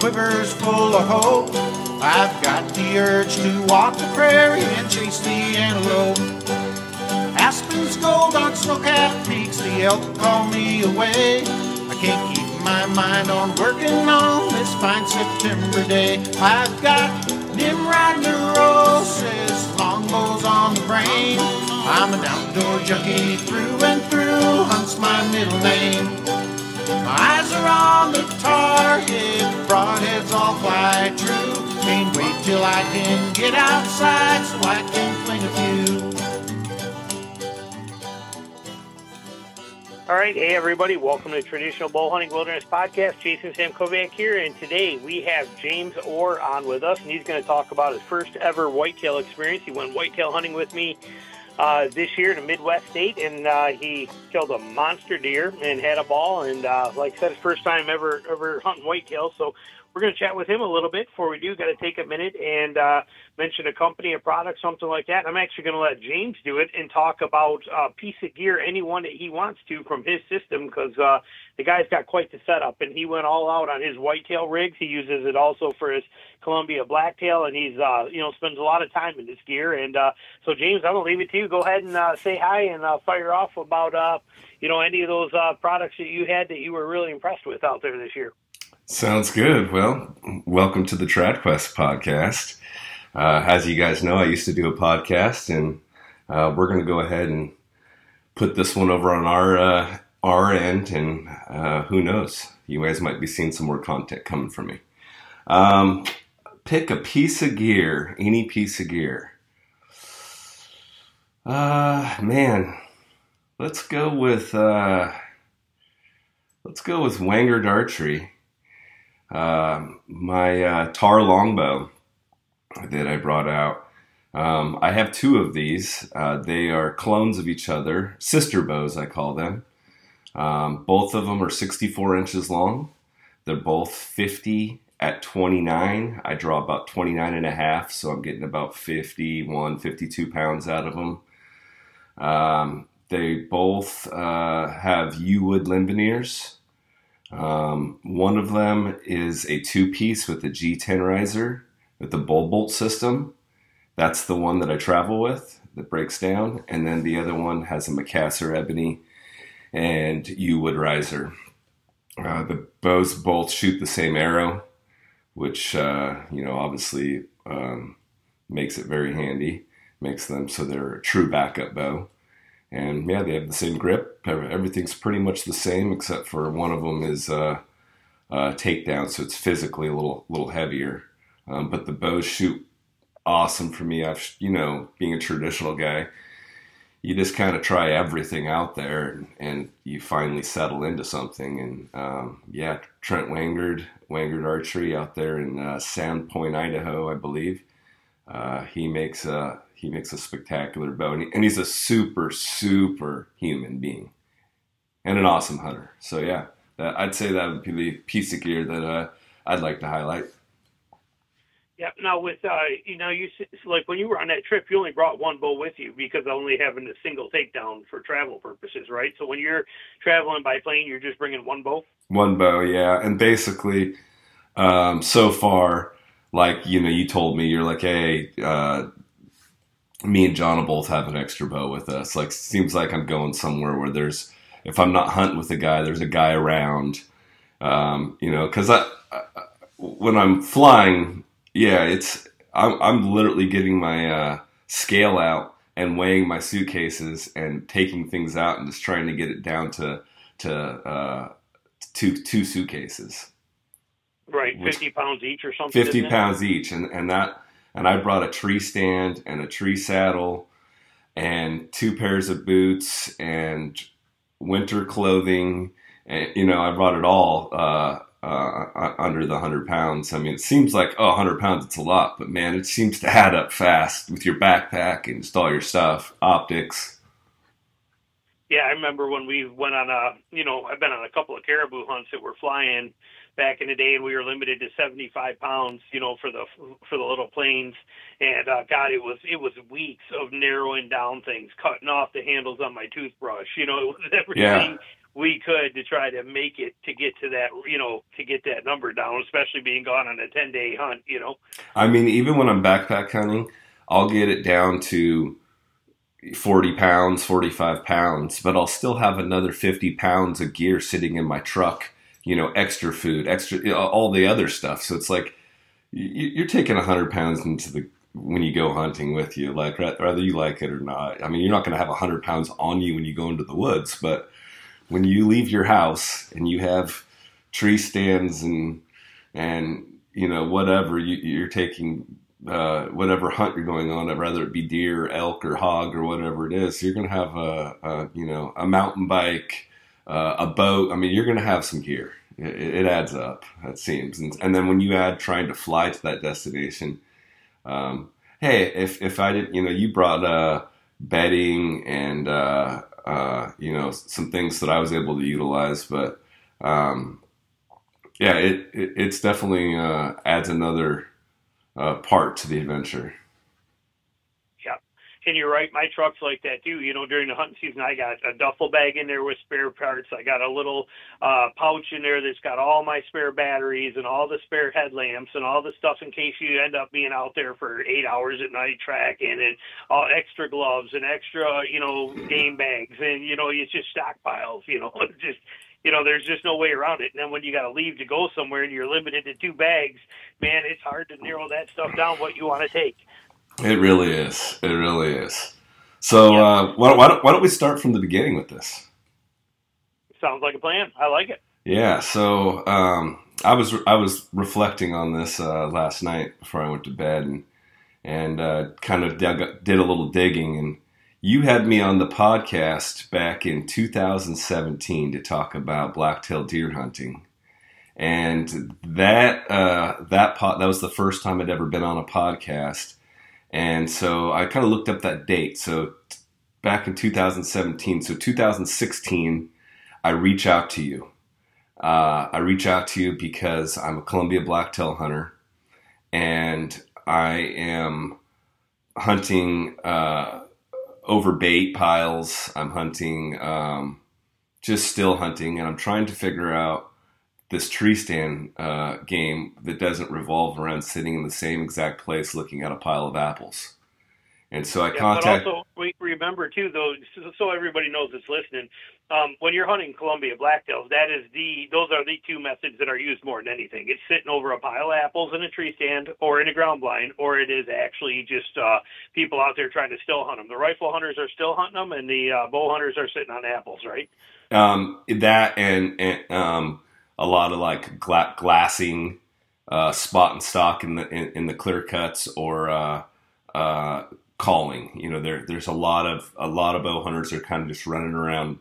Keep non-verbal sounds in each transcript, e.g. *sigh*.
quiver's full of hope. I've got the urge to walk the prairie and chase the antelope. Aspens gold on snow-capped peaks, the elk call me away. I can't keep my mind on working on this fine September day. I've got Nimrod neurosis, longbows on the brain. I'm an outdoor junkie through and through, hunts my middle name. My eyes are on the target, broadheads all fly true. Can't wait till I can get outside so I can fling a few. All right, hey everybody, welcome to Traditional Bow Hunting Wilderness Podcast. Jason Samkowiak here, and today we have James Orr on with us, and he's going to talk about his first ever whitetail experience. He went whitetail hunting with me uh, this year in a Midwest state, and uh, he killed a monster deer and had a ball. And uh, like I said, his first time ever ever hunting whitetail. So we're going to chat with him a little bit. Before we do, got to take a minute and uh, mention a company, a product, something like that. I'm actually going to let James do it and talk about a piece of gear, anyone that he wants to from his system, because uh, the guy's got quite the setup, and he went all out on his whitetail rigs. He uses it also for his Columbia blacktail, and he's uh, you know spends a lot of time in this gear. And uh, so, James, I'm to leave it to you. Go ahead and uh, say hi and uh, fire off about uh, you know any of those uh, products that you had that you were really impressed with out there this year. Sounds good. Well, welcome to the TradQuest podcast. Uh, as you guys know, I used to do a podcast, and uh, we're going to go ahead and put this one over on our uh, our end, and uh, who knows, you guys might be seeing some more content coming from me. Um, pick a piece of gear, any piece of gear. Uh, man, let's go with uh, let's go with Wangard Archery. Um, my uh, Tahr longbow that I brought out. Um, I have two of these. Uh, they are clones of each other, sister bows, I call them. Um, both of them are 64 inches long. They're both 50 at 29. I draw about 29 and a half, so I'm getting about 51, 52 pounds out of them. Um, they both uh, have yew wood limb veneers. Um, one of them is a two piece with a G10 riser with the bull bolt system. That's the one that I travel with that breaks down. And then the other one has a Macassar ebony and yew wood riser. Uh, the bows both shoot the same arrow, which, uh, you know, obviously um, makes it very handy, makes them so they're a true backup bow and yeah, they have the same grip. Everything's pretty much the same except for one of them is uh, uh, takedown, so it's physically a little little heavier. Um, but the bows shoot awesome for me. I've you know being a traditional guy, you just kind of try everything out there, and, and, you finally settle into something. And um, yeah, Trent Wangard, Wangard Archery out there in uh, Sandpoint, Idaho, I believe. Uh, he makes a he makes a spectacular bow, and, he, and he's a super, super human being and an awesome hunter. So yeah, that, I'd say that would be the piece of gear that uh, I'd like to highlight. Yeah. Now, with uh, you know, you like when you were on that trip, you only brought one bow with you because only having a single takedown for travel purposes, right? So when you're traveling by plane, you're just bringing one bow. One bow, yeah, and basically, um, so far, like you know, you told me you're like, hey, uh, me and John will both have an extra bow with us. Like, seems like I'm going somewhere where there's, if I'm not hunting with a guy, there's a guy around. Um, you know, because I, I, when I'm flying, yeah, it's I'm, I'm literally getting my uh, scale out and weighing my suitcases and taking things out and just trying to get it down to to uh, two two suitcases. Right, fifty pounds each or something. Fifty pounds each, and and that and I brought a tree stand and a tree saddle and two pairs of boots and winter clothing. And, you know, I brought it all uh, uh, under the 100 pounds. I mean, it seems like, oh, 100 pounds, it's a lot, but man, it seems to add up fast with your backpack and just all your stuff, optics. Yeah, I remember when we went on a, you know, I've been on a couple of caribou hunts that were flying back in the day, and we were limited to 75 pounds, you know, for the for the little planes. And uh, God, it was it was weeks of narrowing down things, cutting off the handles on my toothbrush. You know, *laughs* it was everything yeah. We could to try to make it to get to that, you know, to get that number down, especially being gone on a 10 day hunt, you know. I mean, even when I'm backpack hunting, I'll get it down to 40 pounds, 45 pounds, but I'll still have another 50 pounds of gear sitting in my truck, you know, extra food, extra, all the other stuff. So it's like, you're taking 100 pounds into the when you go hunting with you, like whether you like it or not. I mean, you're not going to have 100 pounds on you when you go into the woods, but when you leave your house and you have tree stands and and you know whatever you, you're taking uh, whatever hunt you're going on, whether it be deer, elk, or hog, or whatever it is, you're going to have a, a, you know a mountain bike, uh, a boat. I mean, you're going to have some gear. It, it adds up, it seems. And, and, then when you add trying to fly to that destination, um, hey, if if I didn't, you know, you brought uh, bedding and uh, uh, you know some things that I was able to utilize, but um, yeah, it, it, it's definitely uh, adds another uh, part to the adventure. And you're right. My truck's like that too. You know, during the hunting season, I got a duffel bag in there with spare parts. I got a little uh, pouch in there that's got all my spare batteries and all the spare headlamps and all the stuff in case you end up being out there for eight hours at night tracking and all extra gloves and extra, you know, game bags and you know, it's just stockpiles. You know, *laughs* just you know, there's just no way around it. And then when you got to leave to go somewhere and you're limited to two bags, man, it's hard to narrow that stuff down what you want to take. It really is. It really is. So yeah. uh, why, why, don't, why don't we start from the beginning with this? Sounds like a plan. I like it. Yeah. So um, I was I was reflecting on this uh, last night before I went to bed and and uh, kind of dug, did a little digging and you had me on the podcast back in 2017 to talk about blacktail deer hunting, and that uh, that pot that was the first time I'd ever been on a podcast, and so I kind of looked up that date. So back in 2017, so 2016, I reach out to you. Uh, I reach out to you because I'm a Columbia blacktail hunter, and I am hunting. Uh, over bait piles. I'm hunting, um, just still hunting, and I'm trying to figure out this tree stand uh, game that doesn't revolve around sitting in the same exact place looking at a pile of apples. And so I yeah, contact. But also, we remember too, though, so everybody knows that's listening. Um, when you're hunting Columbia blacktails, that is the those are the two methods that are used more than anything. It's sitting over a pile of apples in a tree stand, or in a ground blind, or it is actually just uh, people out there trying to still hunt them. The rifle hunters are still hunting them, and the uh, bow hunters are sitting on apples, right? Um, that and, and um, a lot of like gla- glassing, uh, spot and stock in the in, in the clear cuts, or uh, uh, calling. You know, there there's a lot of a lot of bow hunters are kind of just running around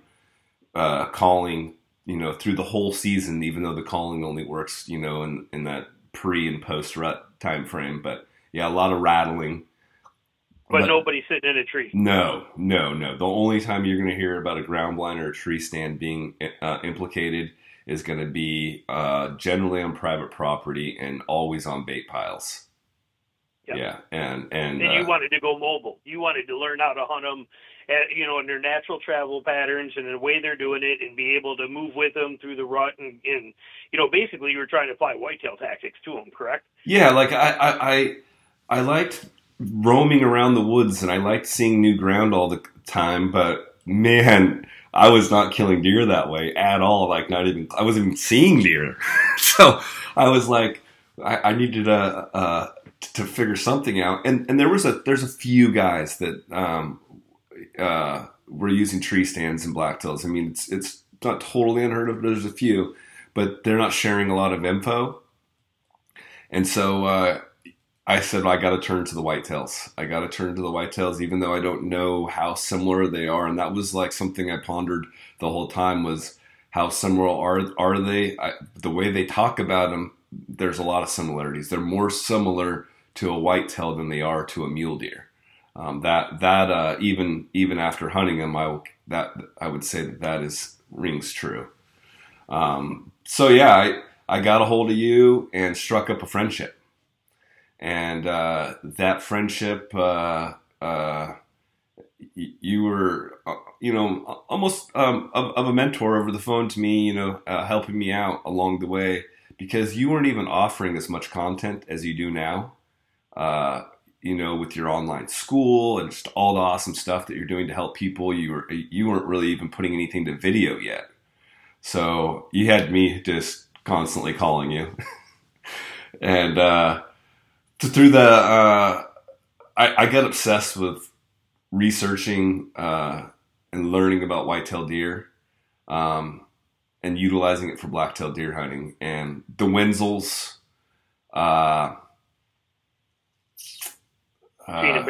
uh, calling. You know, through the whole season, even though the calling only works, you know, in in that pre and post rut time frame. But yeah, a lot of rattling. But, but nobody's sitting in a tree. No, no, no. The only time you're going to hear about a ground blind or a tree stand being uh, implicated is going to be uh, generally on private property and always on bait piles. Yeah, and and and you uh, wanted to go mobile. You wanted to learn how to hunt them, at, you know, in their natural travel patterns and the way they're doing it, and be able to move with them through the rut. And, and you know, basically, you were trying to apply whitetail tactics to them, correct? Yeah, like I I I, I liked roaming around the woods, and I liked seeing new ground all the time. But man, I was not killing deer that way at all. Like not even I wasn't even seeing deer. *laughs* so I was like, I, I needed a, a to figure something out. And and there was a there's a few guys that um, uh, were using tree stands and blacktails. I mean, it's it's not totally unheard of. There's a few, but they're not sharing a lot of info. And so uh, I said I got to turn to the whitetails. I got to turn to the whitetails, even though I don't know how similar they are. And that was like something I pondered the whole time was how similar are are they? I, the way they talk about them there's a lot of similarities. They're more similar to a whitetail than they are to a mule deer. Um, that that uh, even even after hunting them, I will, that I would say that that is rings true. Um, so yeah, I I got a hold of you and struck up a friendship, and uh, that friendship uh, uh you were, uh, you know, almost um, of, of, a mentor over the phone to me, you know, uh, helping me out along the way because you weren't even offering as much content as you do now. Uh, you know, with your online school and just all the awesome stuff that you're doing to help people, you were you weren't really even putting anything to video yet. So you had me just constantly calling you, *laughs* and uh, through the uh, I, I got obsessed with researching uh, and learning about whitetail deer um, and utilizing it for blacktail deer hunting. And the Wensels. uh, uh,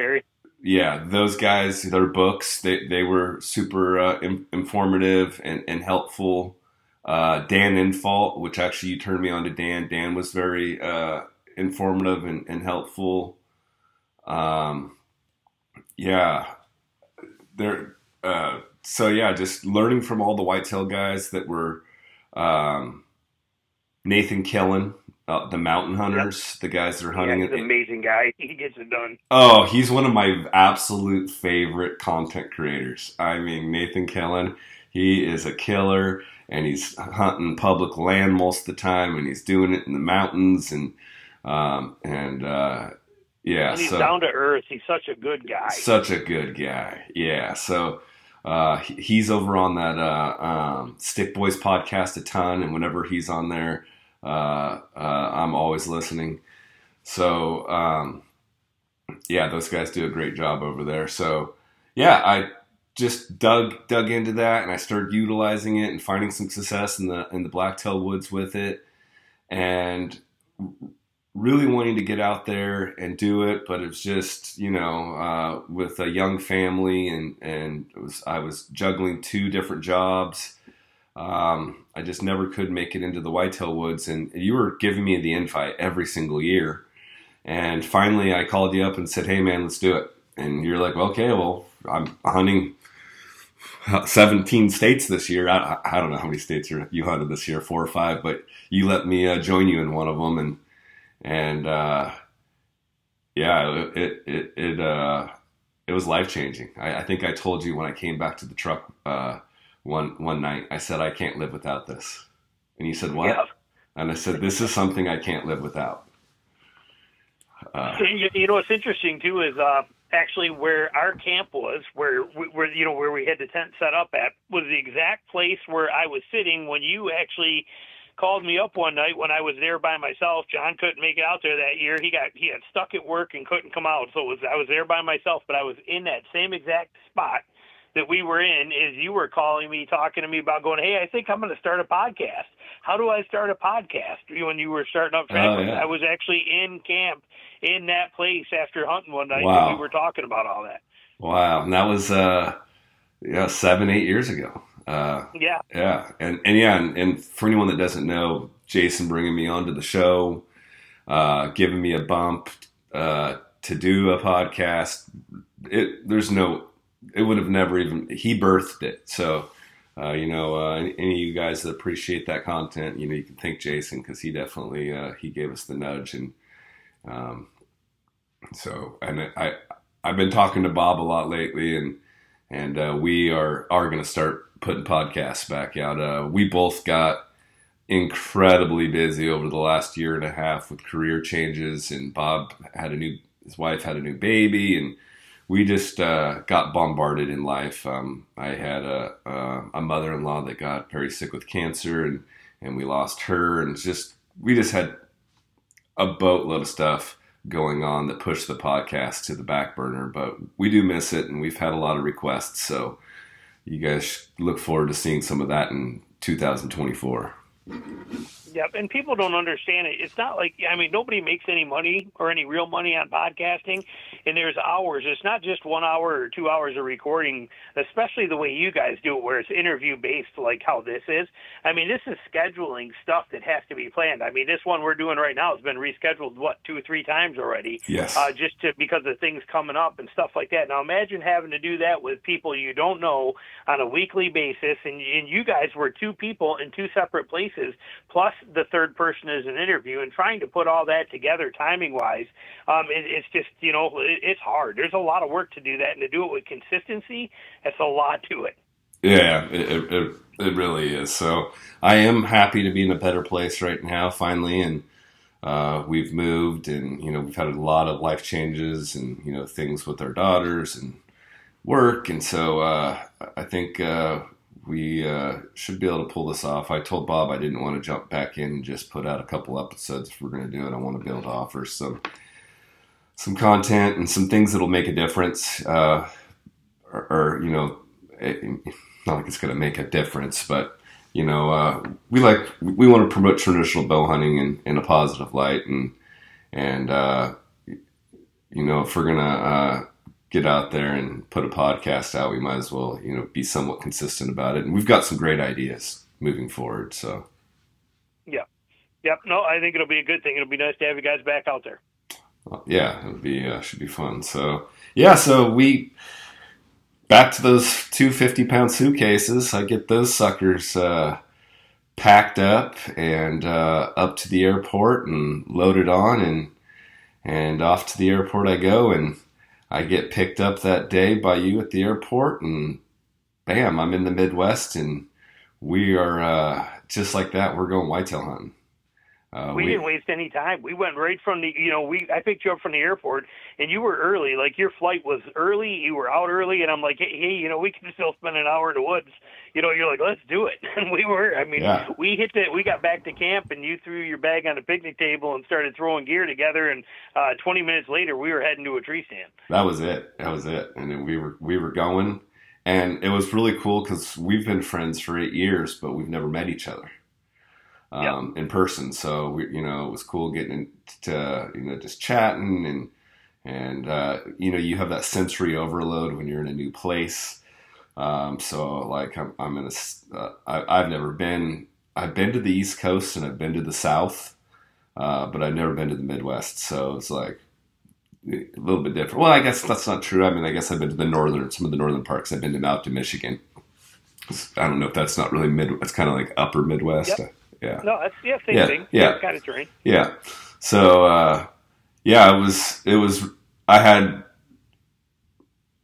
yeah, those guys, their books, they, they were super uh, in, informative and, and helpful. Uh, Dan Infalt, which actually you turned me on to Dan. Dan was very uh, informative and, and helpful. Um, yeah, there. Uh, so yeah, just learning from all the whitetail guys that were um, Nathan Killen, uh, the mountain hunters, yep. the guys that are hunting. Yeah, he's an amazing guy. *laughs* He gets it done. Oh, he's one of my absolute favorite content creators. I mean, Nathan Killen, he is a killer, and he's hunting public land most of the time, and he's doing it in the mountains, and um, and uh, yeah, and he's so, down to earth. He's such a good guy. Such a good guy. Yeah. So uh, he's over on that uh, um, Stick Boys podcast a ton, and whenever he's on there, uh, uh I'm always listening. So um, yeah, those guys do a great job over there. So yeah, I just dug dug into that, and I started utilizing it and finding some success in the in the blacktail woods with it, and really wanting to get out there and do it, but it's just you know uh, with a young family and and was, I was juggling two different jobs. Um, I just never could make it into the whitetail woods, and you were giving me the invite every single year. And finally, I called you up and said, "Hey, man, let's do it." And you're like, "Okay, well, I'm hunting 17 states this year. I, I don't know how many states you hunted this year, four or five, but you let me uh, join you in one of them, and and uh, yeah, it it it uh, it was life changing. I, I, think I told you when I came back to the truck uh, one one night. I said I can't live without this, and you said what? Yeah. And I said this is something I can't live without. Uh, you, you know what's interesting too is uh, actually where our camp was, where where you know where we had the tent set up at, was the exact place where I was sitting when you actually called me up one night when I was there by myself. John couldn't make it out there that year. He got he had stuck at work and couldn't come out. So it was I was there by myself, but I was in that same exact spot that we were in is you were calling me, talking to me about going, Hey, I think I'm gonna start a podcast. How do I start a podcast? When you were starting up oh, yeah. I was actually in camp in that place after hunting one night wow. and we were talking about all that. Wow. And that was uh yeah, seven, eight years ago. Uh, yeah, yeah, and and yeah, and, and, for anyone that doesn't know, Jason bringing me onto the show, uh, giving me a bump uh, to do a podcast. It there's no, it would have never even he birthed it. So. Uh, you know, uh, any, any, of you guys that appreciate that content, you know, you can thank Jason because he definitely uh, he gave us the nudge, and um, so and I I've been talking to Bob a lot lately, and and uh, we are are going to start putting podcasts back out. Uh, we both got incredibly busy over the last year and a half with career changes, and Bob had a new, his wife had a new baby, and we just uh, got bombarded in life. Um, I had a, a, a mother-in-law that got very sick with cancer, and and we lost her, and just we just had a boatload of stuff going on that pushed the podcast to the back burner. But we do miss it, and we've had a lot of requests, so you guys look forward to seeing some of that in 2024. Yep, and people don't understand it. It's not like I mean nobody makes any money or any real money on podcasting, and there's hours. It's not just one hour or two hours of recording, especially the way you guys do it, where it's interview based, like how this is. I mean, this is scheduling stuff that has to be planned. I mean, this one we're doing right now has been rescheduled what two or three times already. Yes. Uh, just to because of things coming up and stuff like that. Now imagine having to do that with people you don't know on a weekly basis, and, and you guys were two people in two separate places plus the third person is an interview, and trying to put all that together timing wise, um, it, it's just you know it, it's hard. There's a lot of work to do that, and to do it with consistency, that's a lot to it. Yeah, it, it, it really is. So I am happy to be in a better place right now, finally, and uh, we've moved, and you know we've had a lot of life changes, and you know things with our daughters and work, and so uh, I think uh, we uh, should be able to pull this off. I told Bob I didn't want to jump back in and just put out a couple episodes if we're going to do it. I want to be able to offer some some content and some things that'll make a difference, uh, or, or, you know, it, not like it's going to make a difference, but you know, uh, we like we want to promote traditional bow hunting in, in a positive light, and and uh, you know, if we're gonna uh, get out there and put a podcast out, we might as well, you know, be somewhat consistent about it. And we've got some great ideas moving forward. So, yeah, yep. No, I think it'll be a good thing. It'll be nice to have you guys back out there. Well, yeah, it'll be uh, should be fun. So, yeah, so we back to those two 50 pound suitcases. I get those suckers uh, packed up and uh, up to the airport and loaded on and and off to the airport I go and I get picked up that day by you at the airport, and bam, I'm in the Midwest, and we are uh, just like that. We're going whitetail hunting. Uh, we, we, didn't waste any time. We went right from the, you know, we I picked you up from the airport, and you were early. Like your flight was early. You were out early, and I'm like, hey, hey you know, we can still spend an hour in the woods. You know, you're like, let's do it, *laughs* and we were. I mean, yeah. we hit the, we got back to camp, and you threw your bag on the picnic table and started throwing gear together, and uh 20 minutes later, we were heading to a tree stand. That was it. That was it, and then we were we were going, and it was really cool because we've been friends for eight years, but we've never met each other um, yep. in person. So we, you know, it was cool getting to you know just chatting and and uh, you know you have that sensory overload when you're in a new place. Um, so like I'm, I'm in a uh, I, I've never been I've been to the East Coast and I've been to the South, uh, but I've never been to the Midwest. So it's like a little bit different. Well, I guess that's not true. I mean, I guess I've been to the northern, some of the northern parks. I've been to out to Michigan. I don't know if that's not really mid. It's kind of like upper Midwest. Yep yeah. No, that's yeah, same yeah, thing. Yeah, kind of terrain. Yeah. So uh, yeah, it was it was I had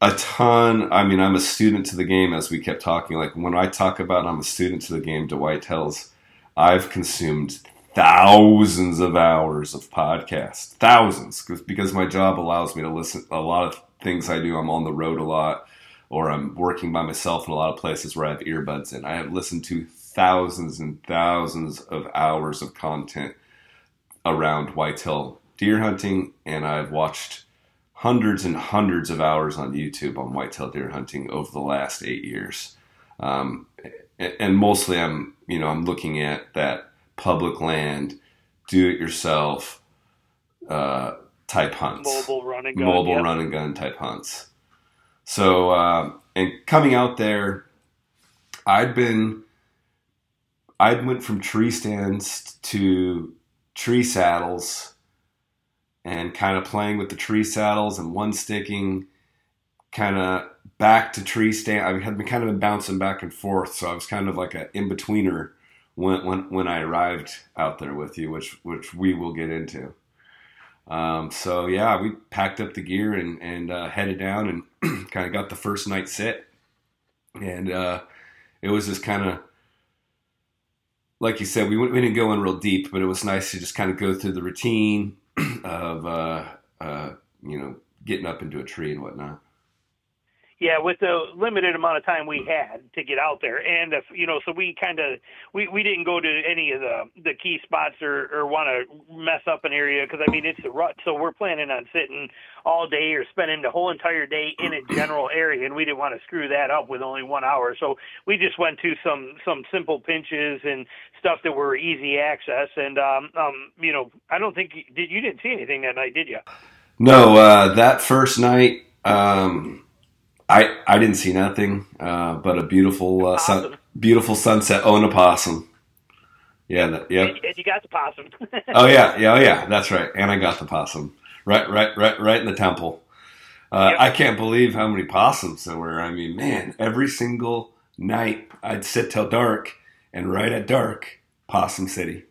a ton. I mean, I'm a student to the game, as we kept talking. Like when I talk about I'm a student to the game, to Whitetails, I've consumed thousands of hours of podcasts, thousands, because my job allows me to listen. A lot of things I do, I'm on the road a lot, or I'm working by myself in a lot of places where I have earbuds in. I have listened to thousands and thousands of hours of content around whitetail deer hunting, and I've watched hundreds and hundreds of hours on YouTube on whitetail deer hunting over the last eight years. Um, and mostly, I'm you know I'm looking at that public land, do it yourself uh, type hunts, mobile run and gun, mobile yep. run and gun type hunts. So, uh, and coming out there, I'd been I went from tree stands to tree saddles and kind of playing with the tree saddles and one sticking kind of back to tree stand. I had been kind of been bouncing back and forth, so I was kind of like an in betweener when, when when I arrived out there with you, which which we will get into. Um, so yeah, we packed up the gear and and uh, headed down and *clears throat* kind of got the first night sit, and uh, it was just kind of like you said, we, we didn't go in real deep, but it was nice to just kind of go through the routine *clears throat* of, uh, uh, you know, getting up into a tree and whatnot. Yeah, with the limited amount of time we had to get out there, and if you know, so we kind of we we didn't go to any of the the key spots or or want to mess up an area because I mean it's a rut. So we're planning on sitting all day or spending the whole entire day in a general area, and we didn't want to screw that up with only one hour. So we just went to some some simple pinches and stuff that were easy access. And um um you know, I don't think did you didn't see anything that night, did you? No, uh, that first night. Um, I I didn't see nothing uh, but a beautiful uh, sun, beautiful sunset. Oh, an opossum. Yeah, that, yep. And you got the possum. *laughs* oh yeah, yeah, oh yeah. That's right. And I got the possum right, right, right, right in the temple. Uh, yep. I can't believe how many possums there were. I mean, man, every single night I'd sit till dark, and right at dark Possum City.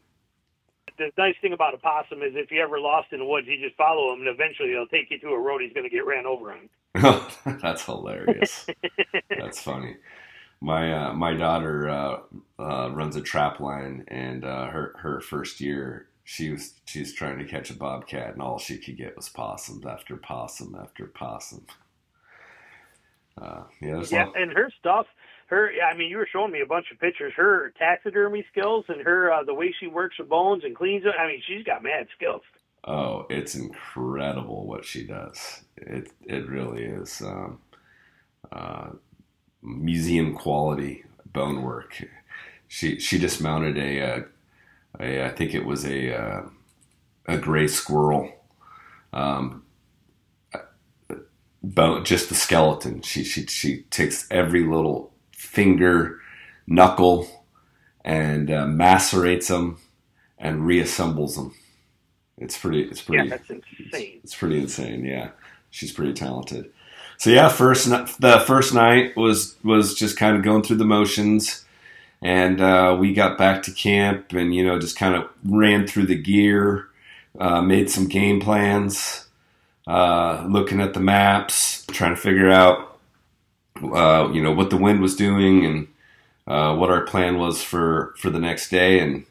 The nice thing about a possum is if you ever lost in the woods, you just follow him, and eventually he'll take you to a road he's going to get ran over on. *laughs* That's hilarious. That's funny. My uh, my daughter uh, uh, runs a trap line, and uh, her her first year, she was she's trying to catch a bobcat, and all she could get was possums after possum after possum. Uh, yeah, yeah, and her stuff her I mean you were showing me a bunch of pictures. Her taxidermy skills and her uh, the way she works her bones and cleans it I mean she's got mad skills. Oh it's incredible what she does. It it really is um, uh, museum quality bone work. She she just mounted a, a, uh, a I think it was a uh, a gray squirrel um, bone, just the skeleton. She she she takes every little finger, knuckle, and uh, macerates them and reassembles them. It's pretty. It's pretty. Yeah, that's insane. It's, it's pretty insane. Yeah, she's pretty talented. So yeah, first the first night was was just kind of going through the motions, and uh, we got back to camp and you know just kind of ran through the gear, uh, made some game plans, uh, looking at the maps, trying to figure out uh, you know what the wind was doing and uh, what our plan was for for the next day, and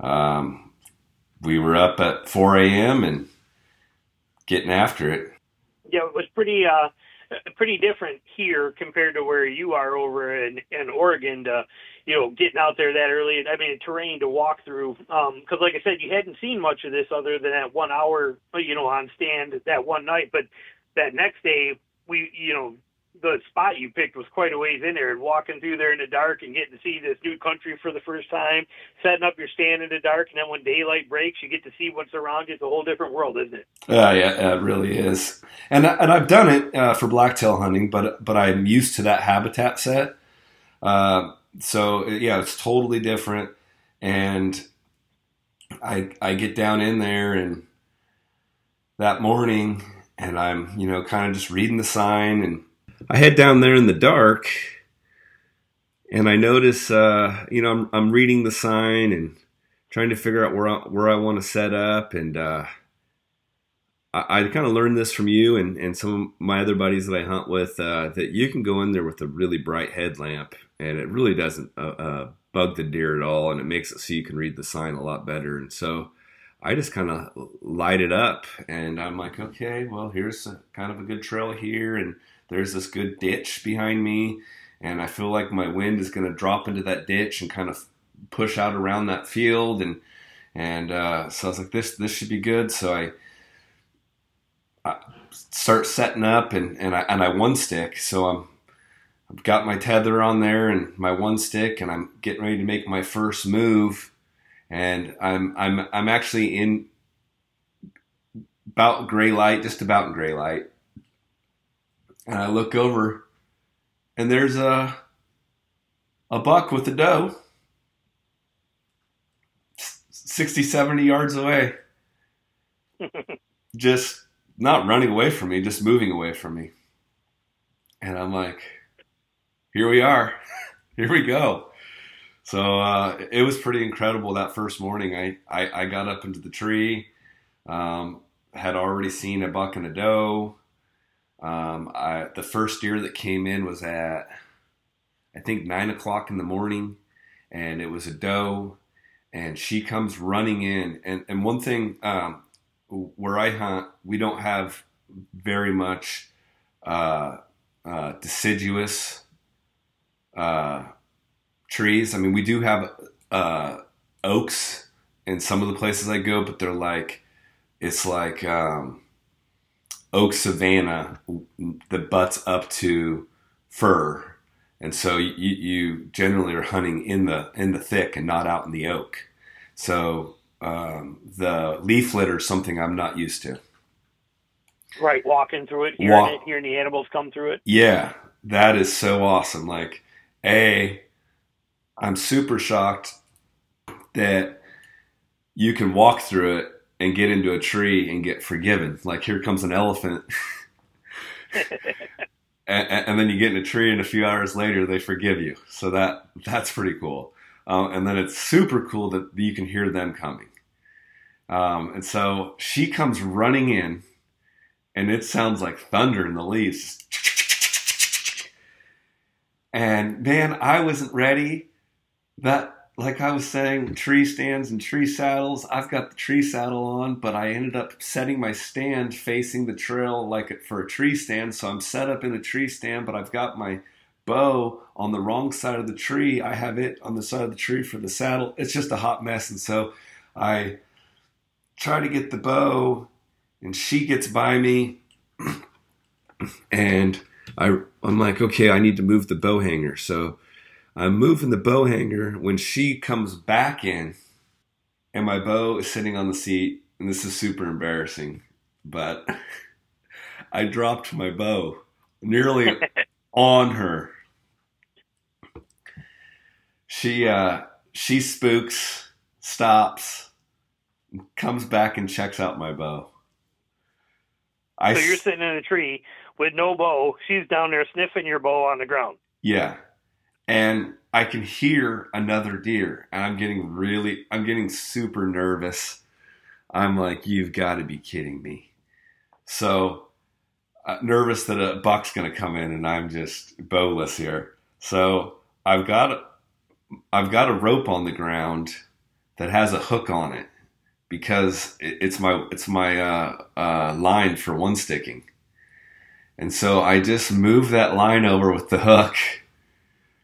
um, we were up at 4 a.m. and getting after it. Yeah, it was pretty uh, pretty different here compared to where you are over in, in Oregon. To, you know, getting out there that early. I mean, terrain to walk through. Because, um, like I said, you hadn't seen much of this other than that one hour, you know, on stand that one night. But that next day, we, you know, the spot you picked was quite a ways in there and walking through there in the dark and getting to see this new country for the first time, setting up your stand in the dark, and then when daylight breaks, you get to see what's around you. It's a whole different world, isn't it? Uh, yeah, it really is. And and I've done it uh, for blacktail hunting, but but I'm used to that habitat set. Uh, so yeah, it's totally different. And I I get down in there and that morning and I'm, you know, kind of just reading the sign and I head down there in the dark and I notice, uh, you know, I'm, I'm, reading the sign and trying to figure out where I, where I want to set up. And uh, I, I kind of learned this from you and, and some of my other buddies that I hunt with uh, that you can go in there with a really bright headlamp and it really doesn't uh, uh, bug the deer at all. And it makes it so you can read the sign a lot better. And so I just kind of light it up and I'm like, okay, well, here's a, kind of a good trail here. And there's this good ditch behind me, and I feel like my wind is going to drop into that ditch and kind of push out around that field, and and uh, so I was like, this this should be good. So I, I start setting up, and and I and I one stick, so I'm. I've got my tether on there and my one stick, and I'm getting ready to make my first move, and I'm I'm I'm actually in about gray light, just about in gray light, and I look over, and there's a a buck with a doe, 60, 70 yards away, *laughs* just not running away from me, just moving away from me. And I'm like, here we are, *laughs* here we go. So uh, it was pretty incredible that first morning. I, I, I got up into the tree, um, had already seen a buck and a doe. Um, I, the first deer that came in was at, I think, nine o'clock in the morning, and it was a doe, and she comes running in. And, and one thing um, where I hunt, we don't have very much uh, uh, deciduous uh, trees. I mean, we do have uh, oaks in some of the places I go, but they're like, it's like, um, oak savanna that butts up to fir, and so you, you generally are hunting in the in the thick and not out in the oak. So um, the leaf litter is something I'm not used to. Right, walking through it, hearing Walk. it, hearing the animals come through it. Yeah, that is so awesome. Like, a, I'm super shocked that you can walk through it and get into a tree and get forgiven. Like here comes an elephant. *laughs* and, and, then you get in a tree and a few hours later they forgive you. So that that's pretty cool. uh, and then it's super cool that you can hear them coming. Um, and so she comes running in, and it sounds like thunder in the leaves. And man, I wasn't ready. That like I was saying, tree stands and tree saddles. I've got the tree saddle on, but I ended up setting my stand facing the trail like for a tree stand. So I'm set up in a tree stand, but I've got my bow on the wrong side of the tree. I have it on the side of the tree for the saddle. It's just a hot mess. And so I try to get the bow, and she gets by me, *clears throat* and I, I'm like, okay, I need to move the bow hanger. So I'm moving the bow hanger when she comes back in, and my bow is sitting on the seat, and this is super embarrassing, but *laughs* I dropped my bow nearly *laughs* on her. She uh, she spooks, stops, comes back and checks out my bow. I so you're sitting in a tree with no bow. She's down there sniffing your bow on the ground. Yeah and I can hear another deer, and I'm getting really, I'm getting super nervous. I'm like, you've got to be kidding me. So uh, nervous that a buck's going to come in, and I'm just bowless here. So I've got, I've got a rope on the ground that has a hook on it because it's my, it's my uh, uh, line for one sticking. And so I just move that line over with the hook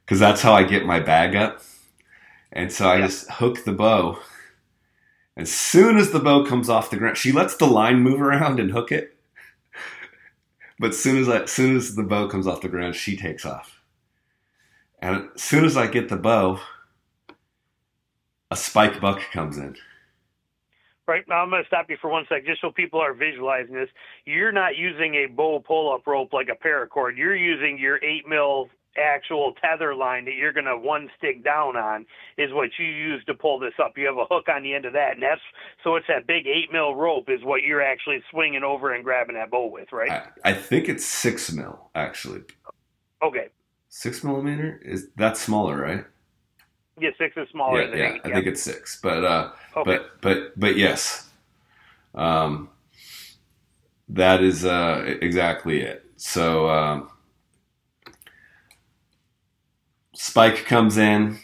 because that's how I get my bag up. And so I yeah. just hook the bow. As soon as the bow comes off the ground, she lets the line move around and hook it. But soon as I, as soon as the bow comes off the ground, she takes off. And as soon as I get the bow, a spike buck comes in. Right now, I'm going to stop you for one sec, just so people are visualizing this. You're not using a bow pull-up rope like a paracord. You're using your eight mil actual tether line that you're going to one stick down on is what you use to pull this up. You have a hook on the end of that, and that's so it's that big eight mil rope is what you're actually swinging over and grabbing that bow with, right? I, I think it's six mil actually. Okay. Six millimeter is that's smaller, right? Yeah, six is smaller. Yeah, yeah, I think it's six, but uh, okay. but but but yes, um, that is uh exactly it. So. Um, Spike comes in.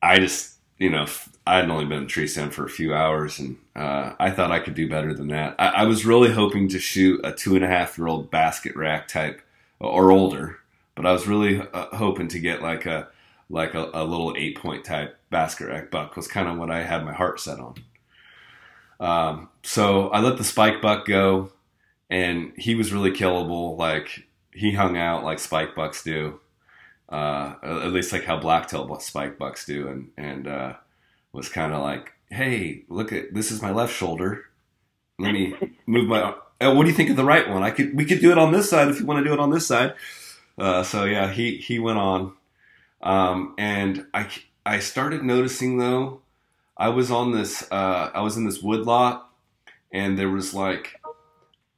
I just, you know, I had only been in tree stand for a few hours, and uh, I thought I could do better than that. I, I, was really hoping to shoot a two and a half year old basket rack type or older, but I was really uh, hoping to get like a like a, a, little eight point type basket rack buck was kind of what I had my heart set on. Um, so I let the spike buck go, and he was really killable. Like he hung out like spike bucks do, uh, at least like how blacktail spike bucks do, and and uh, was kind of like, hey, look at this is my left shoulder. Let me *laughs* move my. Oh, what do you think of the right one? I could we could do it on this side if you want to do it on this side. Uh, so yeah, he he went on, um, and I I started noticing though, I was on this uh, I was in this wood lot, and there was like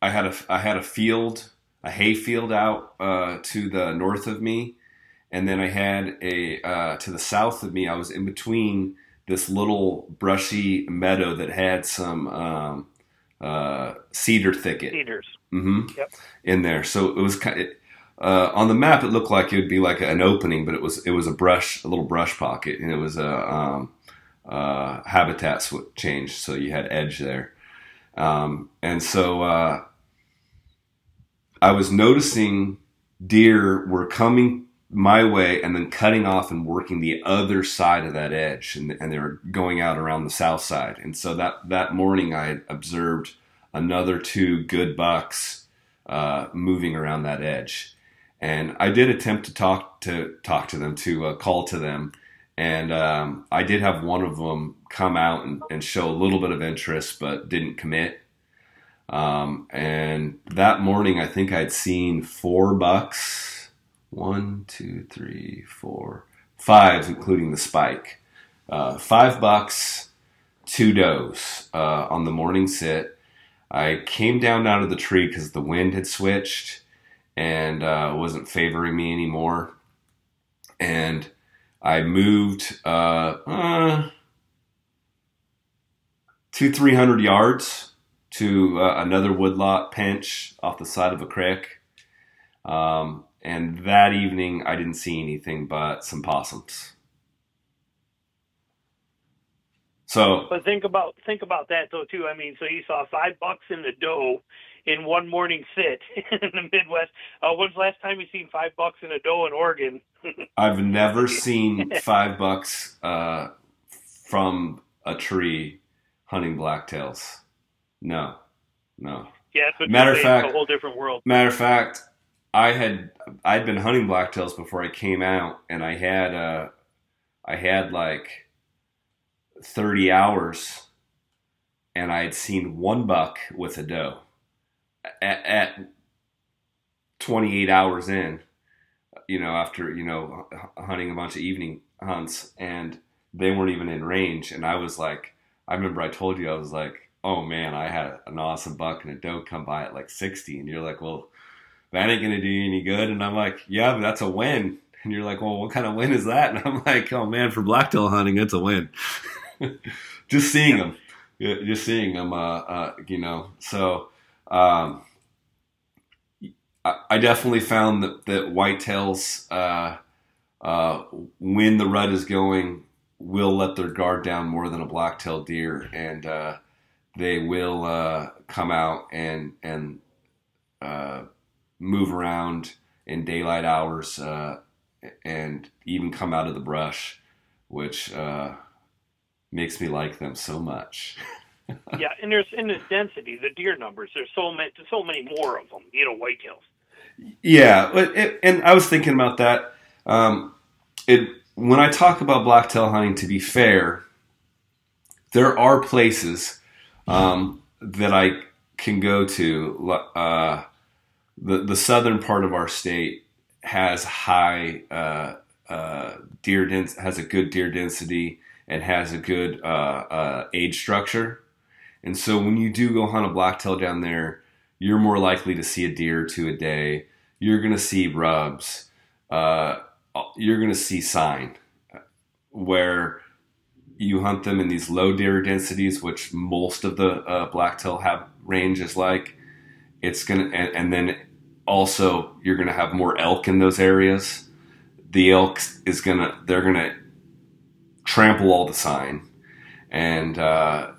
I had a I had a field a hayfield out uh, to the north of me, and then I had a uh, to the south of me. I was in between this little brushy meadow that had some um, uh, cedar thicket. Cedars. Mm-hmm. Yep. In there, so it was kind. Of, uh, on the map, it looked like it would be like an opening, but it was it was a brush, a little brush pocket, and it was a um, uh, habitat change, so you had edge there, um, and so uh, I was noticing deer were coming my way and then cutting off and working the other side of that edge and, and they were going out around the south side. And so that that morning i observed another two good bucks uh, moving around that edge. And i did attempt to talk to talk to them to uh, call to them. And um, i did have one of them come out and, and show a little bit of interest but didn't commit um, and that morning, I think I'd seen four bucks. One, two, three, four, five, including the spike. Uh, five bucks, two does uh, on the morning sit. I came down out of the tree because the wind had switched and uh, wasn't favoring me anymore. And I moved uh, uh, two, three hundred yards to uh, another woodlot pinch off the side of a creek. Um, and that evening, I didn't see anything but some possums. So, but think about think about that though too. I mean, so you saw five bucks in the doe in one morning sit *laughs* in the Midwest. Uh, when's the last time you seen five bucks in a doe in Oregon? *laughs* I've never seen *laughs* five bucks uh, from a tree hunting blacktails. No, no. Yeah, matter of fact, a whole different world. Matter of fact, I had I'd been hunting blacktails before I came out, and I had uh, I had like 30 hours and I had seen one buck with a doe at, at 28 hours in, you know, after, you know, hunting a bunch of evening hunts and they weren't even in range. And I was like, I remember I told you, I was like, oh man, I had an awesome buck and a doe come by at like 60. And you're like, well, that ain't going to do you any good. And I'm like, yeah, but that's a win. And you're like, well, what kind of win is that? And I'm *laughs* like, oh man, for blacktail hunting, it's a win. *laughs* just seeing them, just seeing them, uh, uh, you know. So um, I, I, definitely found that that whitetails, uh, uh, when the rut is going, will let their guard down more than a black-tailed deer, and uh, they will uh, come out and and move around in daylight hours and even come out of the brush, which uh, makes me like them so much. *laughs* yeah, and there's in the density, the deer numbers. There's so many, so many more of them. You know, whitetails. Yeah, it, and I was thinking about that. Um, it when I talk about blacktail hunting, to be fair, there are places um, that I can go to. Uh, the the southern part of our state has high uh, uh, deer dens- has a good deer density and has a good uh, uh, age structure. And so when you do go hunt a blacktail down there, you're more likely to see a deer two a day. You're to see rubs. Uh, you're to see sign where you hunt them in these low deer densities, which most of the uh, blacktail have ranges like. It's gonna, and, and then also you're gonna have more elk in those areas. The elk is gonna, they're gonna trample all the sign, and uh,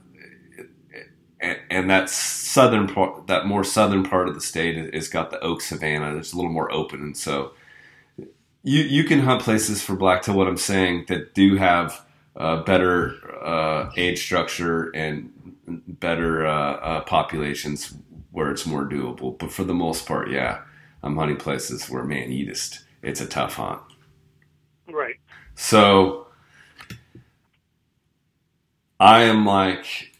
and, and that southern part, that more southern part of the state, has got the oak savanna. It's a little more open, and so you you can hunt places for blacktail. What I'm saying that do have uh, better uh, age structure and better uh, uh populations where it's more doable. But for the most part, yeah, I'm hunting places where man, you just it's a tough hunt. Right. So I am like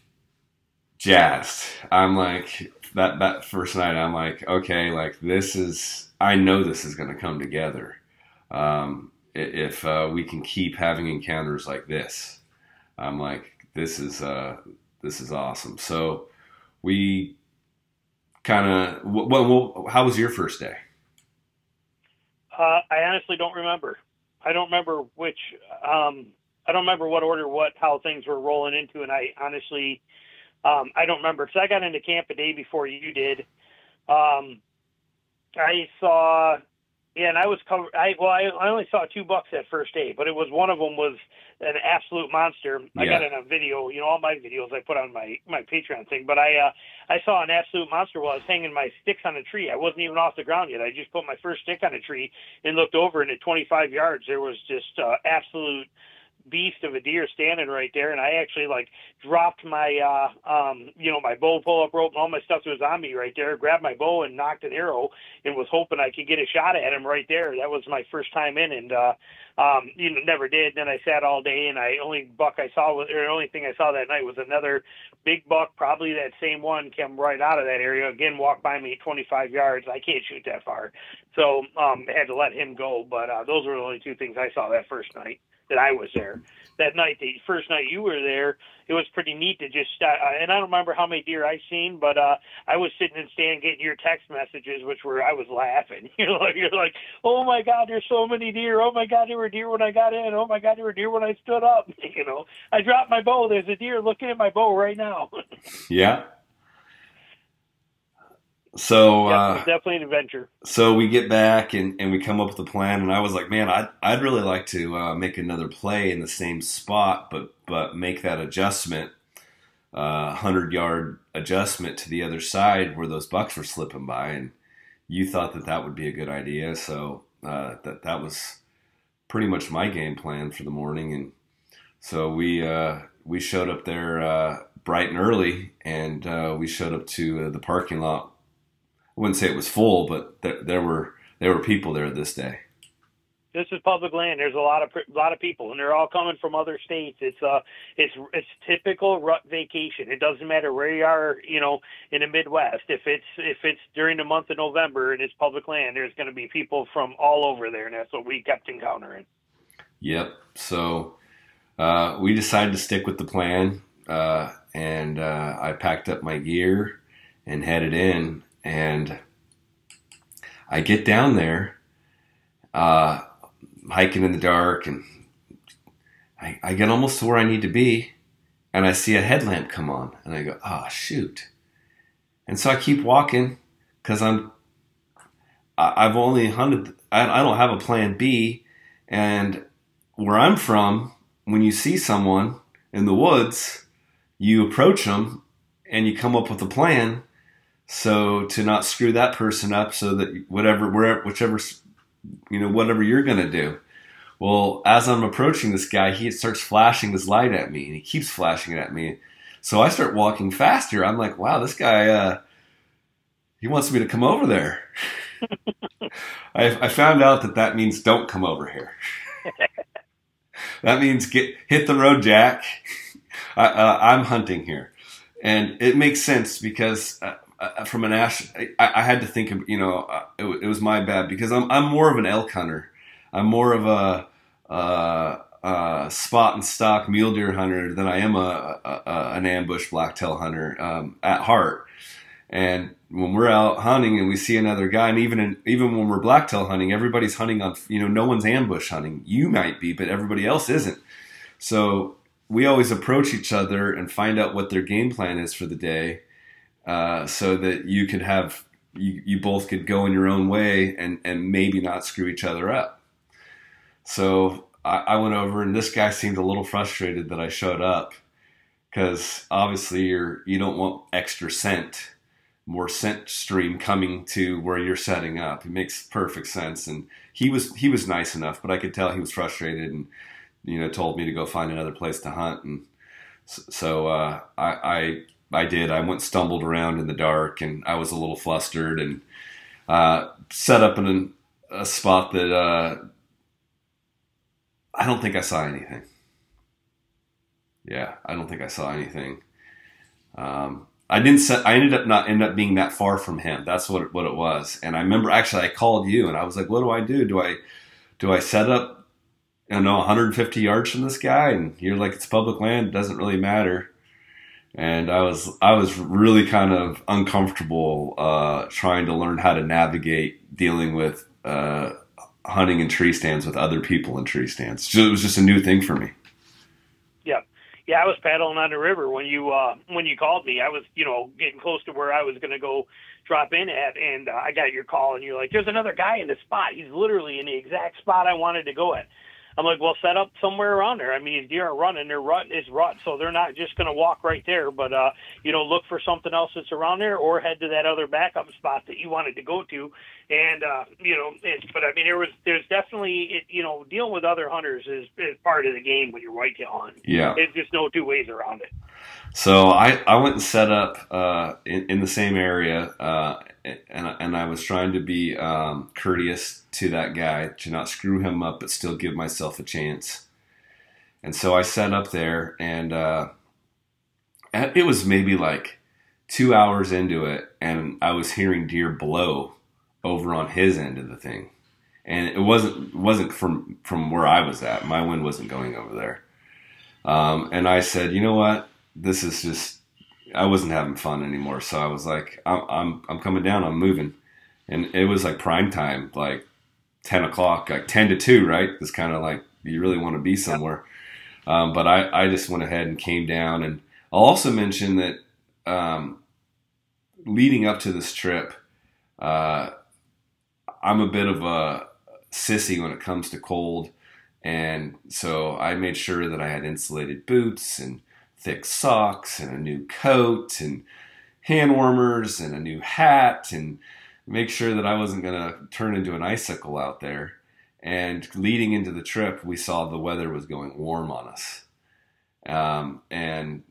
jazzed. I'm like that that first night. I'm like, okay, like this is. I know this is going to come together. Um, if uh, we can keep having encounters like this, I'm like, this is uh, this is awesome. So we kind of. Well, how was your first day? Uh, I honestly don't remember. I don't remember which. Um, I don't remember what order, what how things were rolling into, and I honestly, um, I don't remember because I got into camp a day before you did. Um, I saw, yeah, and I was covered. I well, I, I only saw two bucks that first day, but it was one of them was an absolute monster. I got in a video, you know, all my videos I put on my my Patreon thing, but I uh, I saw an absolute monster while I was hanging my sticks on a tree. I wasn't even off the ground yet. I just put my first stick on a tree and looked over, and at 25 yards there was just uh, absolute beast of a deer standing right there and I actually like dropped my uh um you know my bow pull up rope and all my stuff was on me right there, grabbed my bow and nocked an arrow and was hoping I could get a shot at him right there. That was my first time in and uh um you know never did. Then I sat all day and I only buck I saw was or the only thing I saw that night was another big buck, probably that same one came right out of that area. Again walked by me twenty five yards. I can't shoot that far. So um had to let him go. But uh those were the only two things I saw that first night. That I was there. That night, the first night you were there, it was pretty neat to just. Uh, and I don't remember how many deer I seen, but uh, I was sitting and stand getting your text messages, which were I was laughing. *laughs* You know, you're like, oh my god, there's so many deer. Oh my god, there were deer when I got in. Oh my god, there were deer when I stood up. *laughs* You know, I dropped my bow. There's a deer looking at my bow right now. *laughs* yeah, so uh, definitely an adventure. So we get back and, and we come up with a plan, and I was like, man, I'd I'd really like to uh, make another play in the same spot, but but make that adjustment, uh, hundred yard adjustment to the other side where those bucks were slipping by, and you thought that that would be a good idea, so uh, that that was pretty much my game plan for the morning, and so we uh, we showed up there uh, bright and early, and we showed up to the parking lot wouldn't say it was full, but there, there were there were people there this day. This is public land. There's a lot of a lot of people, and they're all coming from other states. It's uh, it's it's typical rut vacation. It doesn't matter where you are, you know, in the Midwest. If it's if it's during the month of November and it's public land, there's going to be people from all over there, and that's what we kept encountering. Yep. So uh, we decided to stick with the plan, uh, and uh, I packed up my gear and headed in and I get down there, uh, hiking in the dark, and I, I get almost to where I need to be, and I see a headlamp come on, and I go, oh, shoot. And so I keep walking because I'm, I've only hunted, I, I don't have a plan B, and where I'm from, when you see someone in the woods, you approach them and you come up with a plan so to not screw that person up, so that whatever, wherever, whichever, you know, whatever you're gonna do. Well, as I'm approaching this guy, he starts flashing his light at me, and he keeps flashing it at me. So I start walking faster. I'm like, wow, this guy, uh, he wants me to come over there. *laughs* I, I, found out that that means don't come over here. *laughs* that means get hit the road, Jack. *laughs* I, am hunting here, and it makes sense because uh, uh, from an ash, I, I, had to think of, you know, uh, it, it, was my bad because I'm, I'm more of an elk hunter. I'm more of a, uh, uh, spot and stock mule deer hunter than I am a, a, a an ambush blacktail hunter um, at heart. And when we're out hunting and we see another guy, and even in, even when we're blacktail hunting, everybody's hunting on you know no one's ambush hunting. You might be, but everybody else isn't. So we always approach each other and find out what their game plan is for the day uh, so that you could have you, you both could go in your own way and and maybe not screw each other up. So I, I went over, and this guy seemed a little frustrated that I showed up because obviously you're you don't want extra scent, more scent stream coming to where you're setting up. It makes perfect sense, and he was he was nice enough, but I could tell he was frustrated and you know told me to go find another place to hunt and so uh, I, I, I did. I went stumbled around in the dark, and I was a little flustered, and uh, set up in a spot that uh, I don't think I saw anything. Yeah, I don't think I saw anything. Um, I didn't set. I ended up not end up being that far from him. That's what it, what it was. And I remember actually I called you, and I was like, "What do I do? Do I do I set up? I you know, 150 yards from this guy?" And you're like, "It's public land. It doesn't really matter." And I was I was really kind of uncomfortable uh, trying to learn how to navigate dealing with uh, hunting in tree stands with other people in tree stands. So It was just a new thing for me. Yeah, yeah. I was paddling on the river when you uh, when you called me. I was you know getting close to where I was going to go drop in at, and uh, I got your call, and you're like, "There's another guy in the spot. He's literally in the exact spot I wanted to go at." I'm like, well, set up somewhere around there. I mean, deer are running. Their rut is rut, so they're not just going to walk right there. But uh, you know, look for something else that's around there, or head to that other backup spot that you wanted to go to. And uh, you know, it's, but I mean, there was there's definitely it, you know, dealing with other hunters is, is part of the game when you're whitetail hunting. Yeah, there's just no two ways around it. So I, I went and set up uh, in, in the same area, uh, and, and I was trying to be um, courteous to that guy, to not screw him up, but still give myself a chance. And so I set up there, and uh, it was maybe like two hours into it, and I was hearing deer blow over on his end of the thing. and it wasn't wasn't from from where I was at. My wind wasn't going over there. Um, and I said, you know what, this is just I wasn't having fun anymore. So I was like, I'm I'm, I'm coming down. I'm moving, and it was like prime time, like ten o'clock, like ten to two, right? It's kind of like you really want to be somewhere. Um, but I I just went ahead and came down, and I'll also mention that um, leading up to this trip, uh, I'm a bit of a sissy when it comes to cold. And so I made sure that I had insulated boots and thick socks and a new coat and hand warmers and a new hat and make sure that I wasn't going to turn into an icicle out there. And leading into the trip, we saw the weather was going warm on us. Um, and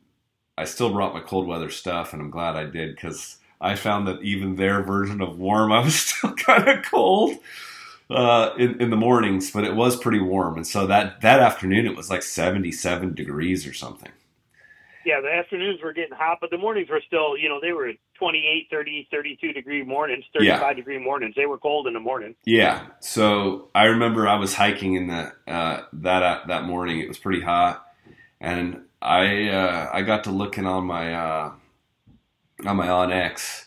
I still brought my cold weather stuff, and I'm glad I did because I found that even their version of warm, *laughs* I was still kind of cold uh, in, in the mornings, but it was pretty warm. And so that, that afternoon, it was like 77 degrees or something. Yeah, the afternoons were getting hot, but the mornings were still, you know, they were 28, 30, 32 degree mornings, 35 yeah. degree mornings. They were cold in the morning. Yeah. So I remember I was hiking in the, uh, that, uh, that morning. It was pretty hot. And I, uh, I got to looking on my, uh, on my onX